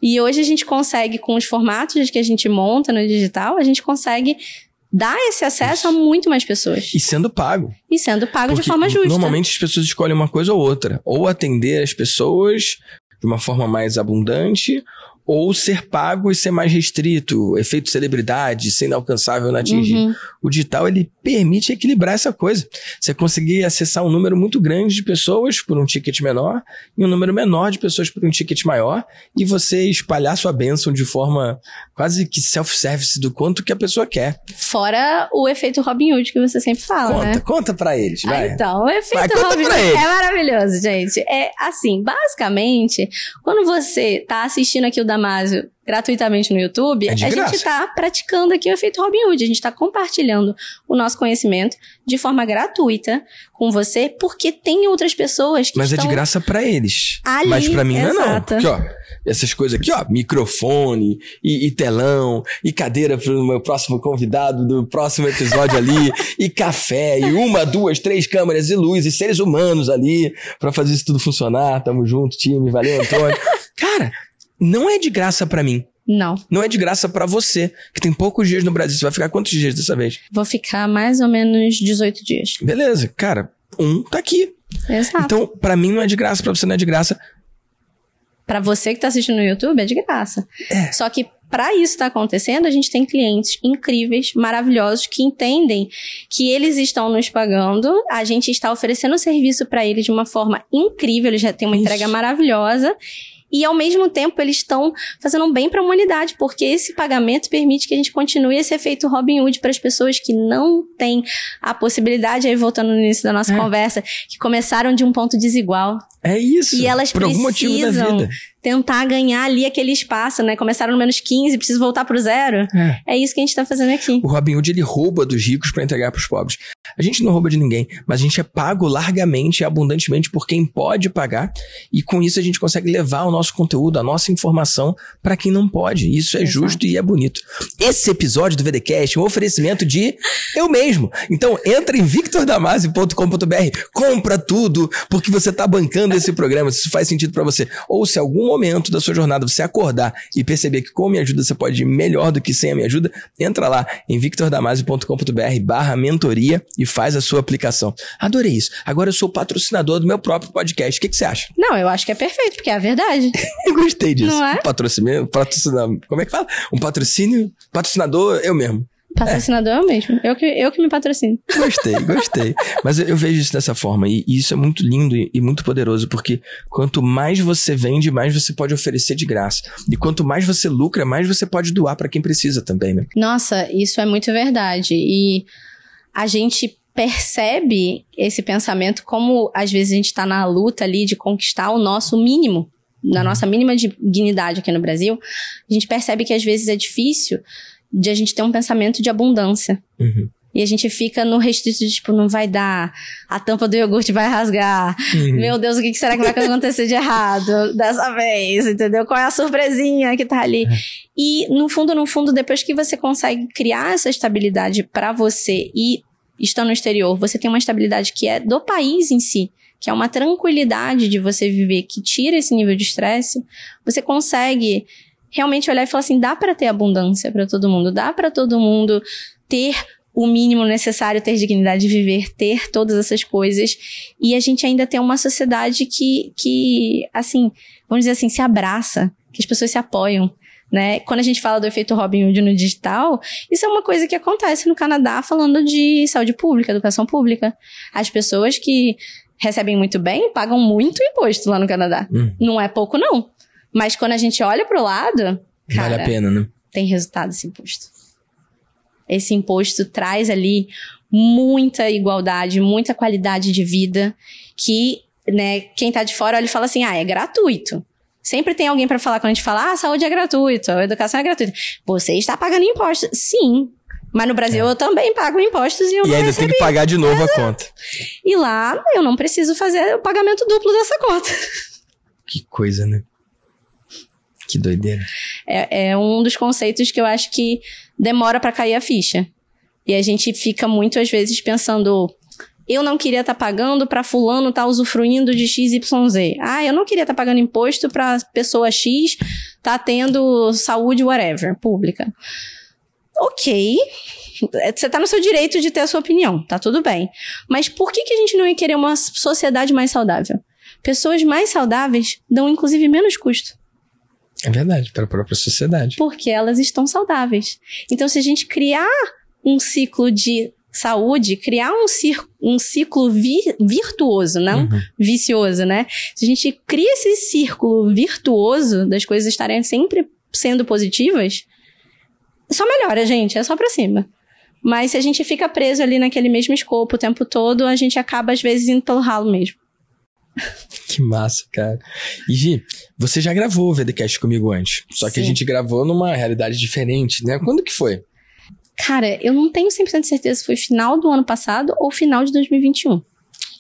A: E hoje a gente consegue, com os formatos que a gente monta no digital, a gente consegue dar esse acesso Isso. a muito mais pessoas.
B: E sendo pago.
A: E sendo pago Porque de forma justa.
B: Normalmente as pessoas escolhem uma coisa ou outra. Ou atender as pessoas de uma forma mais abundante ou ser pago e ser mais restrito, efeito celebridade, ser inalcançável, não atingir.
A: Uhum.
B: O digital, ele permite equilibrar essa coisa. Você conseguir acessar um número muito grande de pessoas por um ticket menor e um número menor de pessoas por um ticket maior e você espalhar sua bênção de forma quase que self-service do quanto que a pessoa quer.
A: Fora o efeito Robin Hood que você sempre fala,
B: conta,
A: né?
B: conta pra eles,
A: Ah,
B: vai.
A: Então, o
B: Vai,
A: efeito
B: conta
A: Robin Hood é maravilhoso, gente. É assim, basicamente, quando você tá assistindo aqui o Damásio gratuitamente no YouTube,
B: É
A: a
B: graça.
A: gente tá praticando aqui o efeito Robin Hood. A gente tá compartilhando o nosso conhecimento de forma gratuita com você, porque tem outras pessoas que
B: Mas é
A: estão...
B: de graça pra eles.
A: Ali,
B: Mas pra mim não é não.
A: exato.
B: Aqui, ó. Essas coisas aqui, ó. Microfone e, e telão e cadeira pro meu próximo convidado do próximo episódio ali e café e uma, duas, três câmeras e luz e seres humanos ali pra fazer isso tudo funcionar. Tamo junto, time. Valeu, Antônio. Cara, não é de graça pra mim.
A: Não,
B: Não é de graça pra você, que tem poucos dias no Brasil. Você vai ficar quantos dias dessa vez?
A: vou ficar mais ou menos 18 dias.
B: Beleza, cara. Um tá aqui.
A: Exato.
B: Então, pra mim não é de graça, pra você não é de graça.
A: Pra você que tá assistindo no YouTube, é de graça.
B: É.
A: Só que pra isso estar acontecendo, a gente tem clientes incríveis, maravilhosos, que entendem que eles estão nos pagando, a gente está oferecendo serviço pra eles de uma forma incrível, eles já têm uma
B: Isso.
A: entrega maravilhosa. E ao mesmo tempo eles estão fazendo um bem para a humanidade, porque esse pagamento permite que a gente continue esse efeito Robin Hood para as pessoas que não têm a possibilidade, aí voltando no início da nossa
B: É.
A: conversa, que começaram de um ponto desigual.
B: É isso.
A: E elas
B: por algum motivo da
A: precisam
B: vida.
A: tentar ganhar ali aquele espaço, né? Começaram no menos 15, precisa voltar pro zero.
B: É.
A: É isso que a gente tá fazendo aqui.
B: O Robin Hood ele rouba dos ricos para entregar para os pobres. A gente não rouba de ninguém, mas a gente é pago largamente e abundantemente por quem pode pagar, e com isso a gente consegue levar o nosso conteúdo, a nossa informação para quem não pode. Isso é
A: Exato.
B: justo e é bonito. Esse episódio do VDcast é um oferecimento de eu mesmo. Então entra em victordamasi.com.br, compra tudo porque você tá bancando esse programa, se isso faz sentido para você. Ou se algum momento da sua jornada você acordar e perceber que com a minha ajuda você pode ir melhor do que sem a minha ajuda, entra lá em victordamasi.com.br barra mentoria e faz a sua aplicação. Adorei isso. Agora eu sou patrocinador do meu próprio podcast. O que, que você acha?
A: Não, eu acho que é perfeito, porque é a verdade.
B: Eu gostei disso.
A: Não é?
B: Um patrocínio, patrocínio, como é que fala? Um patrocínio, patrocinador, eu mesmo.
A: Patrocinador é o mesmo. Eu que, eu que me patrocino.
B: Gostei, gostei. Mas eu, eu vejo isso dessa forma. E, e isso é muito lindo e, e muito poderoso, porque quanto mais você vende, mais você pode oferecer de graça. E quanto mais você lucra, mais você pode doar para quem precisa também, né?
A: Nossa, isso é muito verdade. E a gente percebe esse pensamento como às vezes a gente tá na luta ali de conquistar o nosso mínimo, na nossa mínima dignidade aqui no Brasil. A gente percebe que às vezes é difícil de a gente ter um pensamento de abundância.
B: Uhum.
A: E a gente fica no restrito de, tipo, não vai dar, a tampa do iogurte vai rasgar.
B: Uhum.
A: Meu Deus, o que será que vai acontecer de errado dessa vez? Entendeu? Qual é a surpresinha que tá ali? E, no fundo, no fundo, depois que você consegue criar essa estabilidade pra você e estando no exterior, você tem uma estabilidade que é do país em si, que é uma tranquilidade de você viver, que tira esse nível de estresse, você consegue realmente olhar e falar assim, dá pra ter abundância pra todo mundo, dá pra todo mundo ter o mínimo necessário, ter dignidade de viver, ter todas essas coisas. E a gente ainda tem uma sociedade que, que assim, vamos dizer assim, se abraça, que as pessoas se apoiam. Né? Quando a gente fala do efeito Robin Hood no digital, isso é uma coisa que acontece no Canadá falando de saúde pública, educação pública. As pessoas que recebem muito bem pagam muito imposto lá no Canadá.
B: Hum.
A: Não é pouco, não. Mas quando a gente olha pro lado, cara,
B: vale a pena, né?
A: tem resultado esse imposto. Esse imposto traz ali muita igualdade, muita qualidade de vida que, né, quem tá de fora olha e fala assim: "Ah, é gratuito". Sempre tem alguém para falar quando a gente fala: "Ah, a saúde é gratuita, a educação é gratuita". Você está pagando imposto. Sim. Mas no Brasil eu também pago impostos e eu
B: É. E
A: não
B: ainda
A: recebi.
B: tem que pagar de novo a conta.
A: E lá eu não preciso fazer o pagamento duplo dessa conta.
B: Que coisa, né? Que doideira.
A: É, é um dos conceitos que eu acho que demora pra cair a ficha. E a gente fica muito, às vezes, pensando. Eu não queria estar pagando pra fulano estar usufruindo de XYZ. Ah, eu não queria estar pagando imposto pra pessoa X tá tendo saúde, whatever, pública. Ok. Você tá no seu direito de ter a sua opinião, tá tudo bem. Mas por que, que a gente não ia querer uma sociedade mais saudável? Pessoas mais saudáveis dão, inclusive, menos custo.
B: É verdade, para a própria sociedade.
A: Porque elas estão saudáveis. Então, se a gente criar um ciclo de saúde, criar um, um ciclo vi virtuoso, não uhum. vicioso, né? Se a gente cria esse círculo virtuoso das coisas estarem sempre sendo positivas, só melhora, gente, é só pra cima. Mas se a gente fica preso ali naquele mesmo escopo o tempo todo, a gente acaba às vezes indo pelo ralo mesmo.
B: Que massa, cara. E Gi, você já gravou o VDcast comigo antes. Só que Sim. a gente gravou numa realidade diferente, né? Quando que foi?
A: Cara, eu não tenho 100% de certeza se foi final do ano passado ou final de 2021.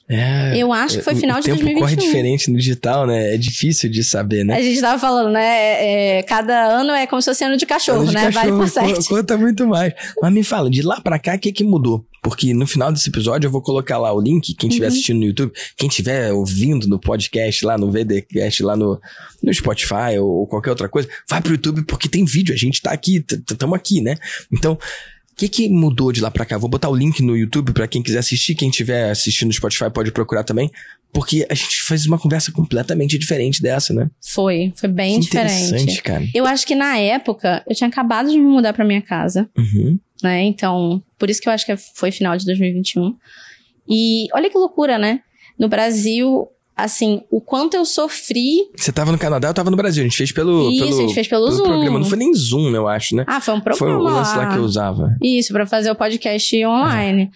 B: É,
A: eu acho que foi final de 2021. O tempo corre
B: diferente no digital, né? É difícil de saber, né?
A: A gente tava falando, né? É, é cada ano é como se fosse ano de cachorro, ano de né? Cachorro, vale por sete.
B: Conta muito mais. Mas me fala, de lá pra cá, o que que mudou? Porque no final desse episódio eu vou colocar lá o link, quem estiver uhum. assistindo no YouTube, quem estiver ouvindo no podcast, lá no VDcast, lá no, no Spotify ou, ou qualquer outra coisa, vai pro YouTube porque tem vídeo, a gente tá aqui, estamos aqui, né? Então, o que, que mudou de lá pra cá? Vou botar o link no YouTube para quem quiser assistir. Quem estiver assistindo no Spotify pode procurar também. Porque a gente fez uma conversa completamente diferente dessa, né?
A: Foi, foi bem que diferente.
B: Interessante, cara.
A: Eu acho que na época eu tinha acabado de me mudar pra minha casa.
B: Uhum.
A: Né? Então, por isso que eu acho que foi final de 2021. E olha que loucura, né? No Brasil, assim, o quanto eu sofri.
B: Você tava no Canadá, eu tava no Brasil. A gente fez pelo.
A: Isso,
B: pelo,
A: a gente fez pelo, pelo Zoom.
B: Programa. Não foi nem Zoom, eu acho, né?
A: Ah, foi um programa.
B: Foi o lance lá, que eu usava.
A: Isso, para fazer o podcast online.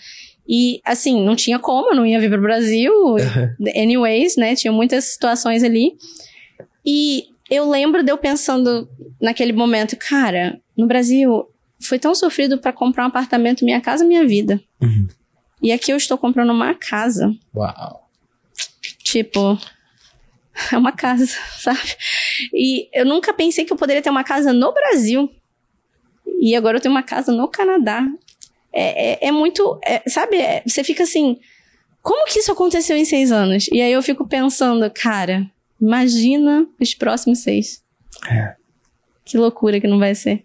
A: E, assim, não tinha como, eu não ia vir pro Brasil. Anyways, né? Tinha muitas situações ali. E eu lembro de eu pensando naquele momento, cara, no Brasil foi tão sofrido para comprar um apartamento, minha casa, minha vida.
B: Uhum.
A: E aqui eu estou comprando uma casa.
B: Uau.
A: Tipo, é uma casa, sabe? E eu nunca pensei que eu poderia ter uma casa no Brasil. E agora eu tenho uma casa no Canadá. É, é, é muito. É, sabe? É, você fica assim. Como que isso aconteceu em seis anos? E aí eu fico pensando, cara, imagina os próximos seis.
B: É.
A: Que loucura que não vai ser.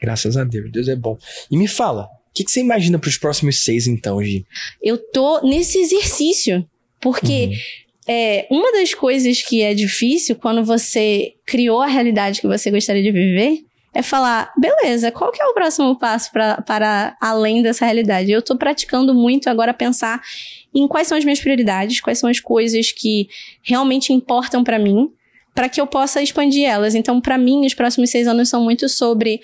B: Graças a Deus, Deus é bom. E me fala, o que, que, você imagina para os próximos seis, então, Gi?
A: Eu tô nesse exercício. Porque uhum. é, uma das coisas que é difícil quando você criou a realidade que você gostaria de viver é falar, beleza, qual que é o próximo passo pra, para além dessa realidade? Eu estou praticando muito agora pensar em quais são as minhas prioridades, quais são as coisas que realmente importam para mim, para que eu possa expandir elas. Então, para mim, os próximos seis anos são muito sobre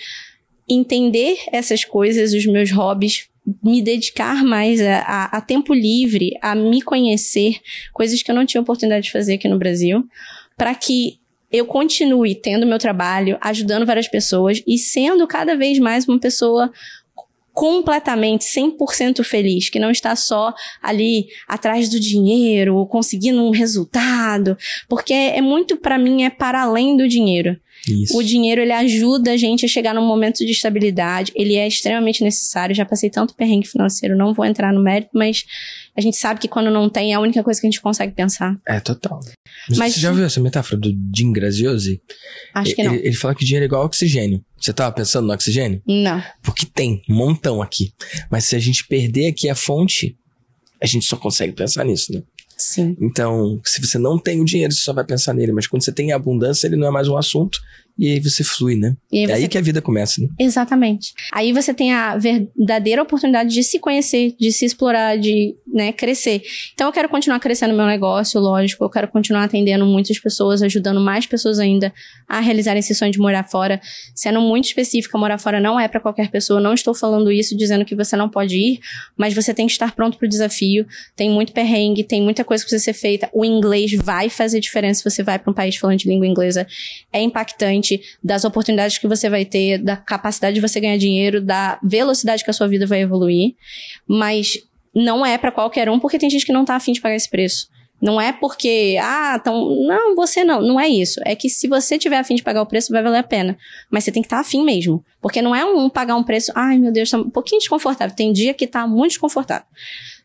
A: entender essas coisas, os meus hobbies, me dedicar mais a, a, a, tempo livre, a me conhecer, coisas que eu não tinha oportunidade de fazer aqui no Brasil, para que eu continue tendo meu trabalho, ajudando várias pessoas e sendo cada vez mais uma pessoa completamente 100% feliz, que não está só ali atrás do dinheiro, conseguindo um resultado, porque é muito para mim é para além do dinheiro.
B: Isso.
A: O dinheiro, ele ajuda a gente a chegar num momento de estabilidade. Ele é extremamente necessário. Já passei tanto perrengue financeiro, não vou entrar no mérito, mas a gente sabe que quando não tem, é a única coisa que a gente consegue pensar.
B: É, total. Mas, Você já viu essa metáfora do Jim Graziosi?
A: Acho que não.
B: Ele, ele fala que dinheiro é igual oxigênio. Você tava pensando no oxigênio?
A: Não.
B: Porque tem um montão aqui. Mas se a gente perder aqui a fonte, a gente só consegue pensar nisso, né?
A: Sim.
B: Então, se você não tem o dinheiro, você só vai pensar nele. Mas quando você tem abundância, ele não é mais um assunto. E aí você flui, né?
A: Aí
B: é
A: você...
B: aí que a vida começa, né?
A: Exatamente. Aí você tem a verdadeira oportunidade de se conhecer, de se explorar, de né, crescer. Então eu quero continuar crescendo meu negócio, lógico. Eu quero continuar atendendo muitas pessoas, ajudando mais pessoas ainda a realizarem esse sonho de morar fora. Sendo muito específica, morar fora não é para qualquer pessoa. Não estou falando isso dizendo que você não pode ir, mas você tem que estar pronto pro desafio. Tem muito perrengue, tem muita coisa que precisa ser feita. O inglês vai fazer diferença se você vai para um país falando de língua inglesa. É impactante das oportunidades que você vai ter, da capacidade de você ganhar dinheiro, da velocidade que a sua vida vai evoluir. Mas não é para qualquer um, porque tem gente que não tá afim de pagar esse preço. Não é porque, ah, então, não, você não, não é isso. É que se você tiver afim de pagar o preço, vai valer a pena. Mas você tem que estar tá afim mesmo. Porque não é um pagar um preço, ai meu Deus, tá um pouquinho desconfortável. Tem dia que tá muito desconfortável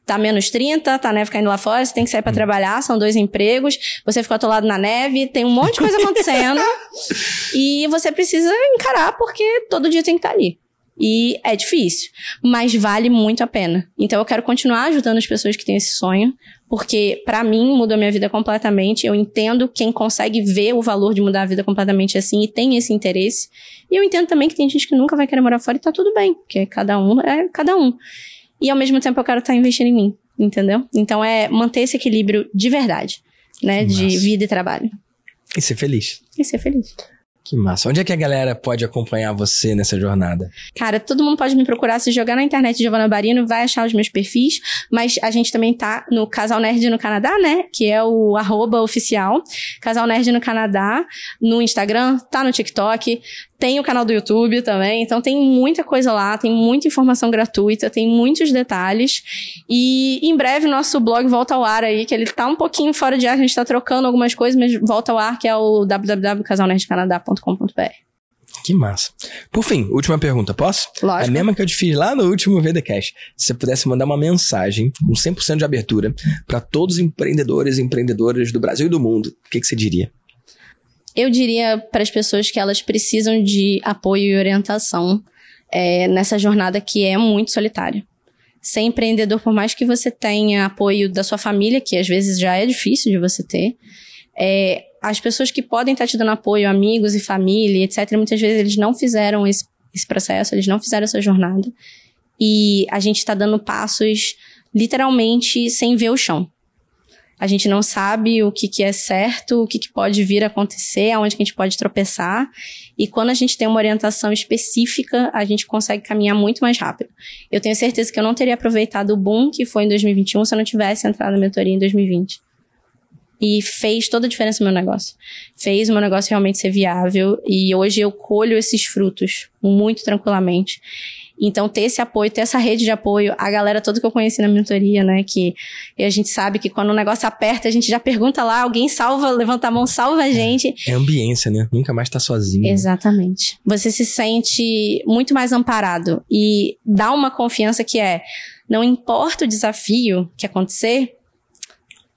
A: tá menos 30, tá a neve caindo lá fora, você tem que sair para hum. trabalhar, são dois empregos, você ficou atolado na neve, tem um monte de coisa acontecendo. e você precisa encarar porque todo dia tem que estar tá ali. E é difícil, mas vale muito a pena. Então eu quero continuar ajudando as pessoas que têm esse sonho, porque para mim mudou minha vida completamente. Eu entendo quem consegue ver o valor de mudar a vida completamente assim e tem esse interesse. E eu entendo também que tem gente que nunca vai querer morar fora e tá tudo bem, porque cada um é cada um. E ao mesmo tempo eu quero estar tá investindo em mim, entendeu? Então é manter esse equilíbrio de verdade, né, de vida e trabalho.
B: E ser feliz.
A: E ser feliz.
B: Que massa. Onde é que a galera pode acompanhar você nessa jornada?
A: Cara, todo mundo pode me procurar. Se jogar na internet Giovanna Barino, vai achar os meus perfis. Mas a gente também tá no Casal Nerd no Canadá, né? Que é o arroba oficial. Casal Nerd no Canadá. No Instagram, tá no TikTok. Tem o canal do YouTube também, então tem muita coisa lá, tem muita informação gratuita, tem muitos detalhes. E em breve nosso blog volta ao ar aí, que ele tá um pouquinho fora de ar, a gente tá trocando algumas coisas, mas volta ao ar, que é o www.casalnerdcanadá.com.br.
B: Que massa. Por fim, última pergunta, posso?
A: Lógico.
B: A mesma que eu te fiz lá no último VDCast. Se você pudesse mandar uma mensagem com 100% de abertura para todos os empreendedores e empreendedoras do Brasil e do mundo, o que, que você diria?
A: Eu diria para as pessoas que elas precisam de apoio e orientação é, nessa jornada que é muito solitária. Ser empreendedor, por mais que você tenha apoio da sua família, que às vezes já é difícil de você ter, é, as pessoas que podem estar te dando apoio, amigos e família, etc., muitas vezes eles não fizeram esse, esse processo, eles não fizeram essa jornada. E a gente está dando passos literalmente sem ver o chão. A gente não sabe o que, que é certo, o que, que pode vir a acontecer, aonde que a gente pode tropeçar. E quando a gente tem uma orientação específica, a gente consegue caminhar muito mais rápido. Eu tenho certeza que eu não teria aproveitado o boom que foi em 2021 se eu não tivesse entrado na mentoria em 2020. E fez toda a diferença no meu negócio. Fez o meu negócio realmente ser viável. E hoje eu colho esses frutos muito tranquilamente. Então, ter esse apoio, ter essa rede de apoio, a galera toda que eu conheci na mentoria, né? Que a gente sabe que quando o negócio aperta, a gente já pergunta lá, alguém salva, levanta a mão, salva a é, gente.
B: É, é ambiência, né? Nunca mais tá sozinho.
A: Exatamente. Você se sente muito mais amparado e dá uma confiança que é, não importa o desafio que acontecer,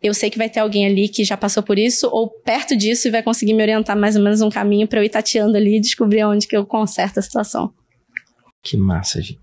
A: eu sei que vai ter alguém ali que já passou por isso ou perto disso e vai conseguir me orientar mais ou menos um caminho para eu ir tateando ali e descobrir onde que eu conserto a situação.
B: Que massa, gente.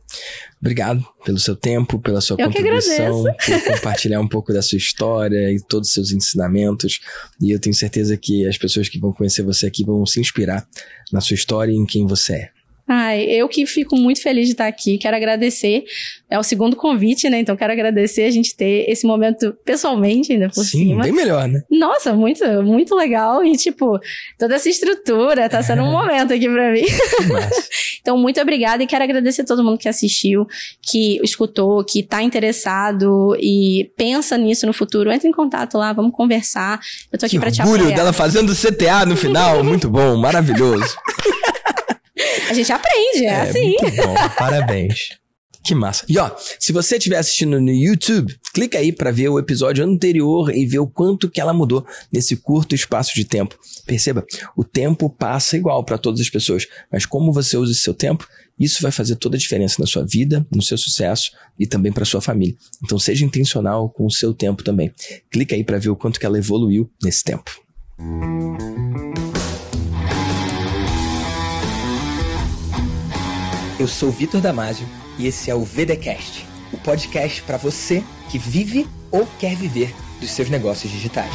B: Obrigado pelo seu tempo, pela sua eu contribuição, por compartilhar um pouco da sua história e todos os seus ensinamentos. E eu tenho certeza que as pessoas que vão conhecer você aqui vão se inspirar na sua história e em quem você é.
A: Ai, eu que fico muito feliz de estar aqui. Quero agradecer. É o segundo convite, né? Então quero agradecer a gente ter esse momento pessoalmente ainda por
B: Sim,
A: cima.
B: bem melhor, né?
A: Nossa, muito, muito legal. E, tipo, toda essa estrutura tá sendo um momento aqui pra mim. então, muito obrigada e quero agradecer a todo mundo que assistiu, que escutou, que tá interessado e pensa nisso no futuro. Entre em contato lá, vamos conversar. Eu tô aqui que pra te apoiar.
B: orgulho dela fazendo CTA no final. muito bom, maravilhoso.
A: A gente aprende, é, é assim.
B: Muito bom, parabéns. Que massa. E ó, se você estiver assistindo no YouTube, clica aí para ver o episódio anterior e ver o quanto que ela mudou nesse curto espaço de tempo. Perceba, o tempo passa igual para todas as pessoas, mas como você usa esse seu tempo, isso vai fazer toda a diferença na sua vida, no seu sucesso e também para sua família. Então seja intencional com o seu tempo também. Clica aí para ver o quanto que ela evoluiu nesse tempo.
C: Eu sou Vitor Damasio e esse é o VDcast, o podcast para você que vive ou quer viver dos seus negócios digitais.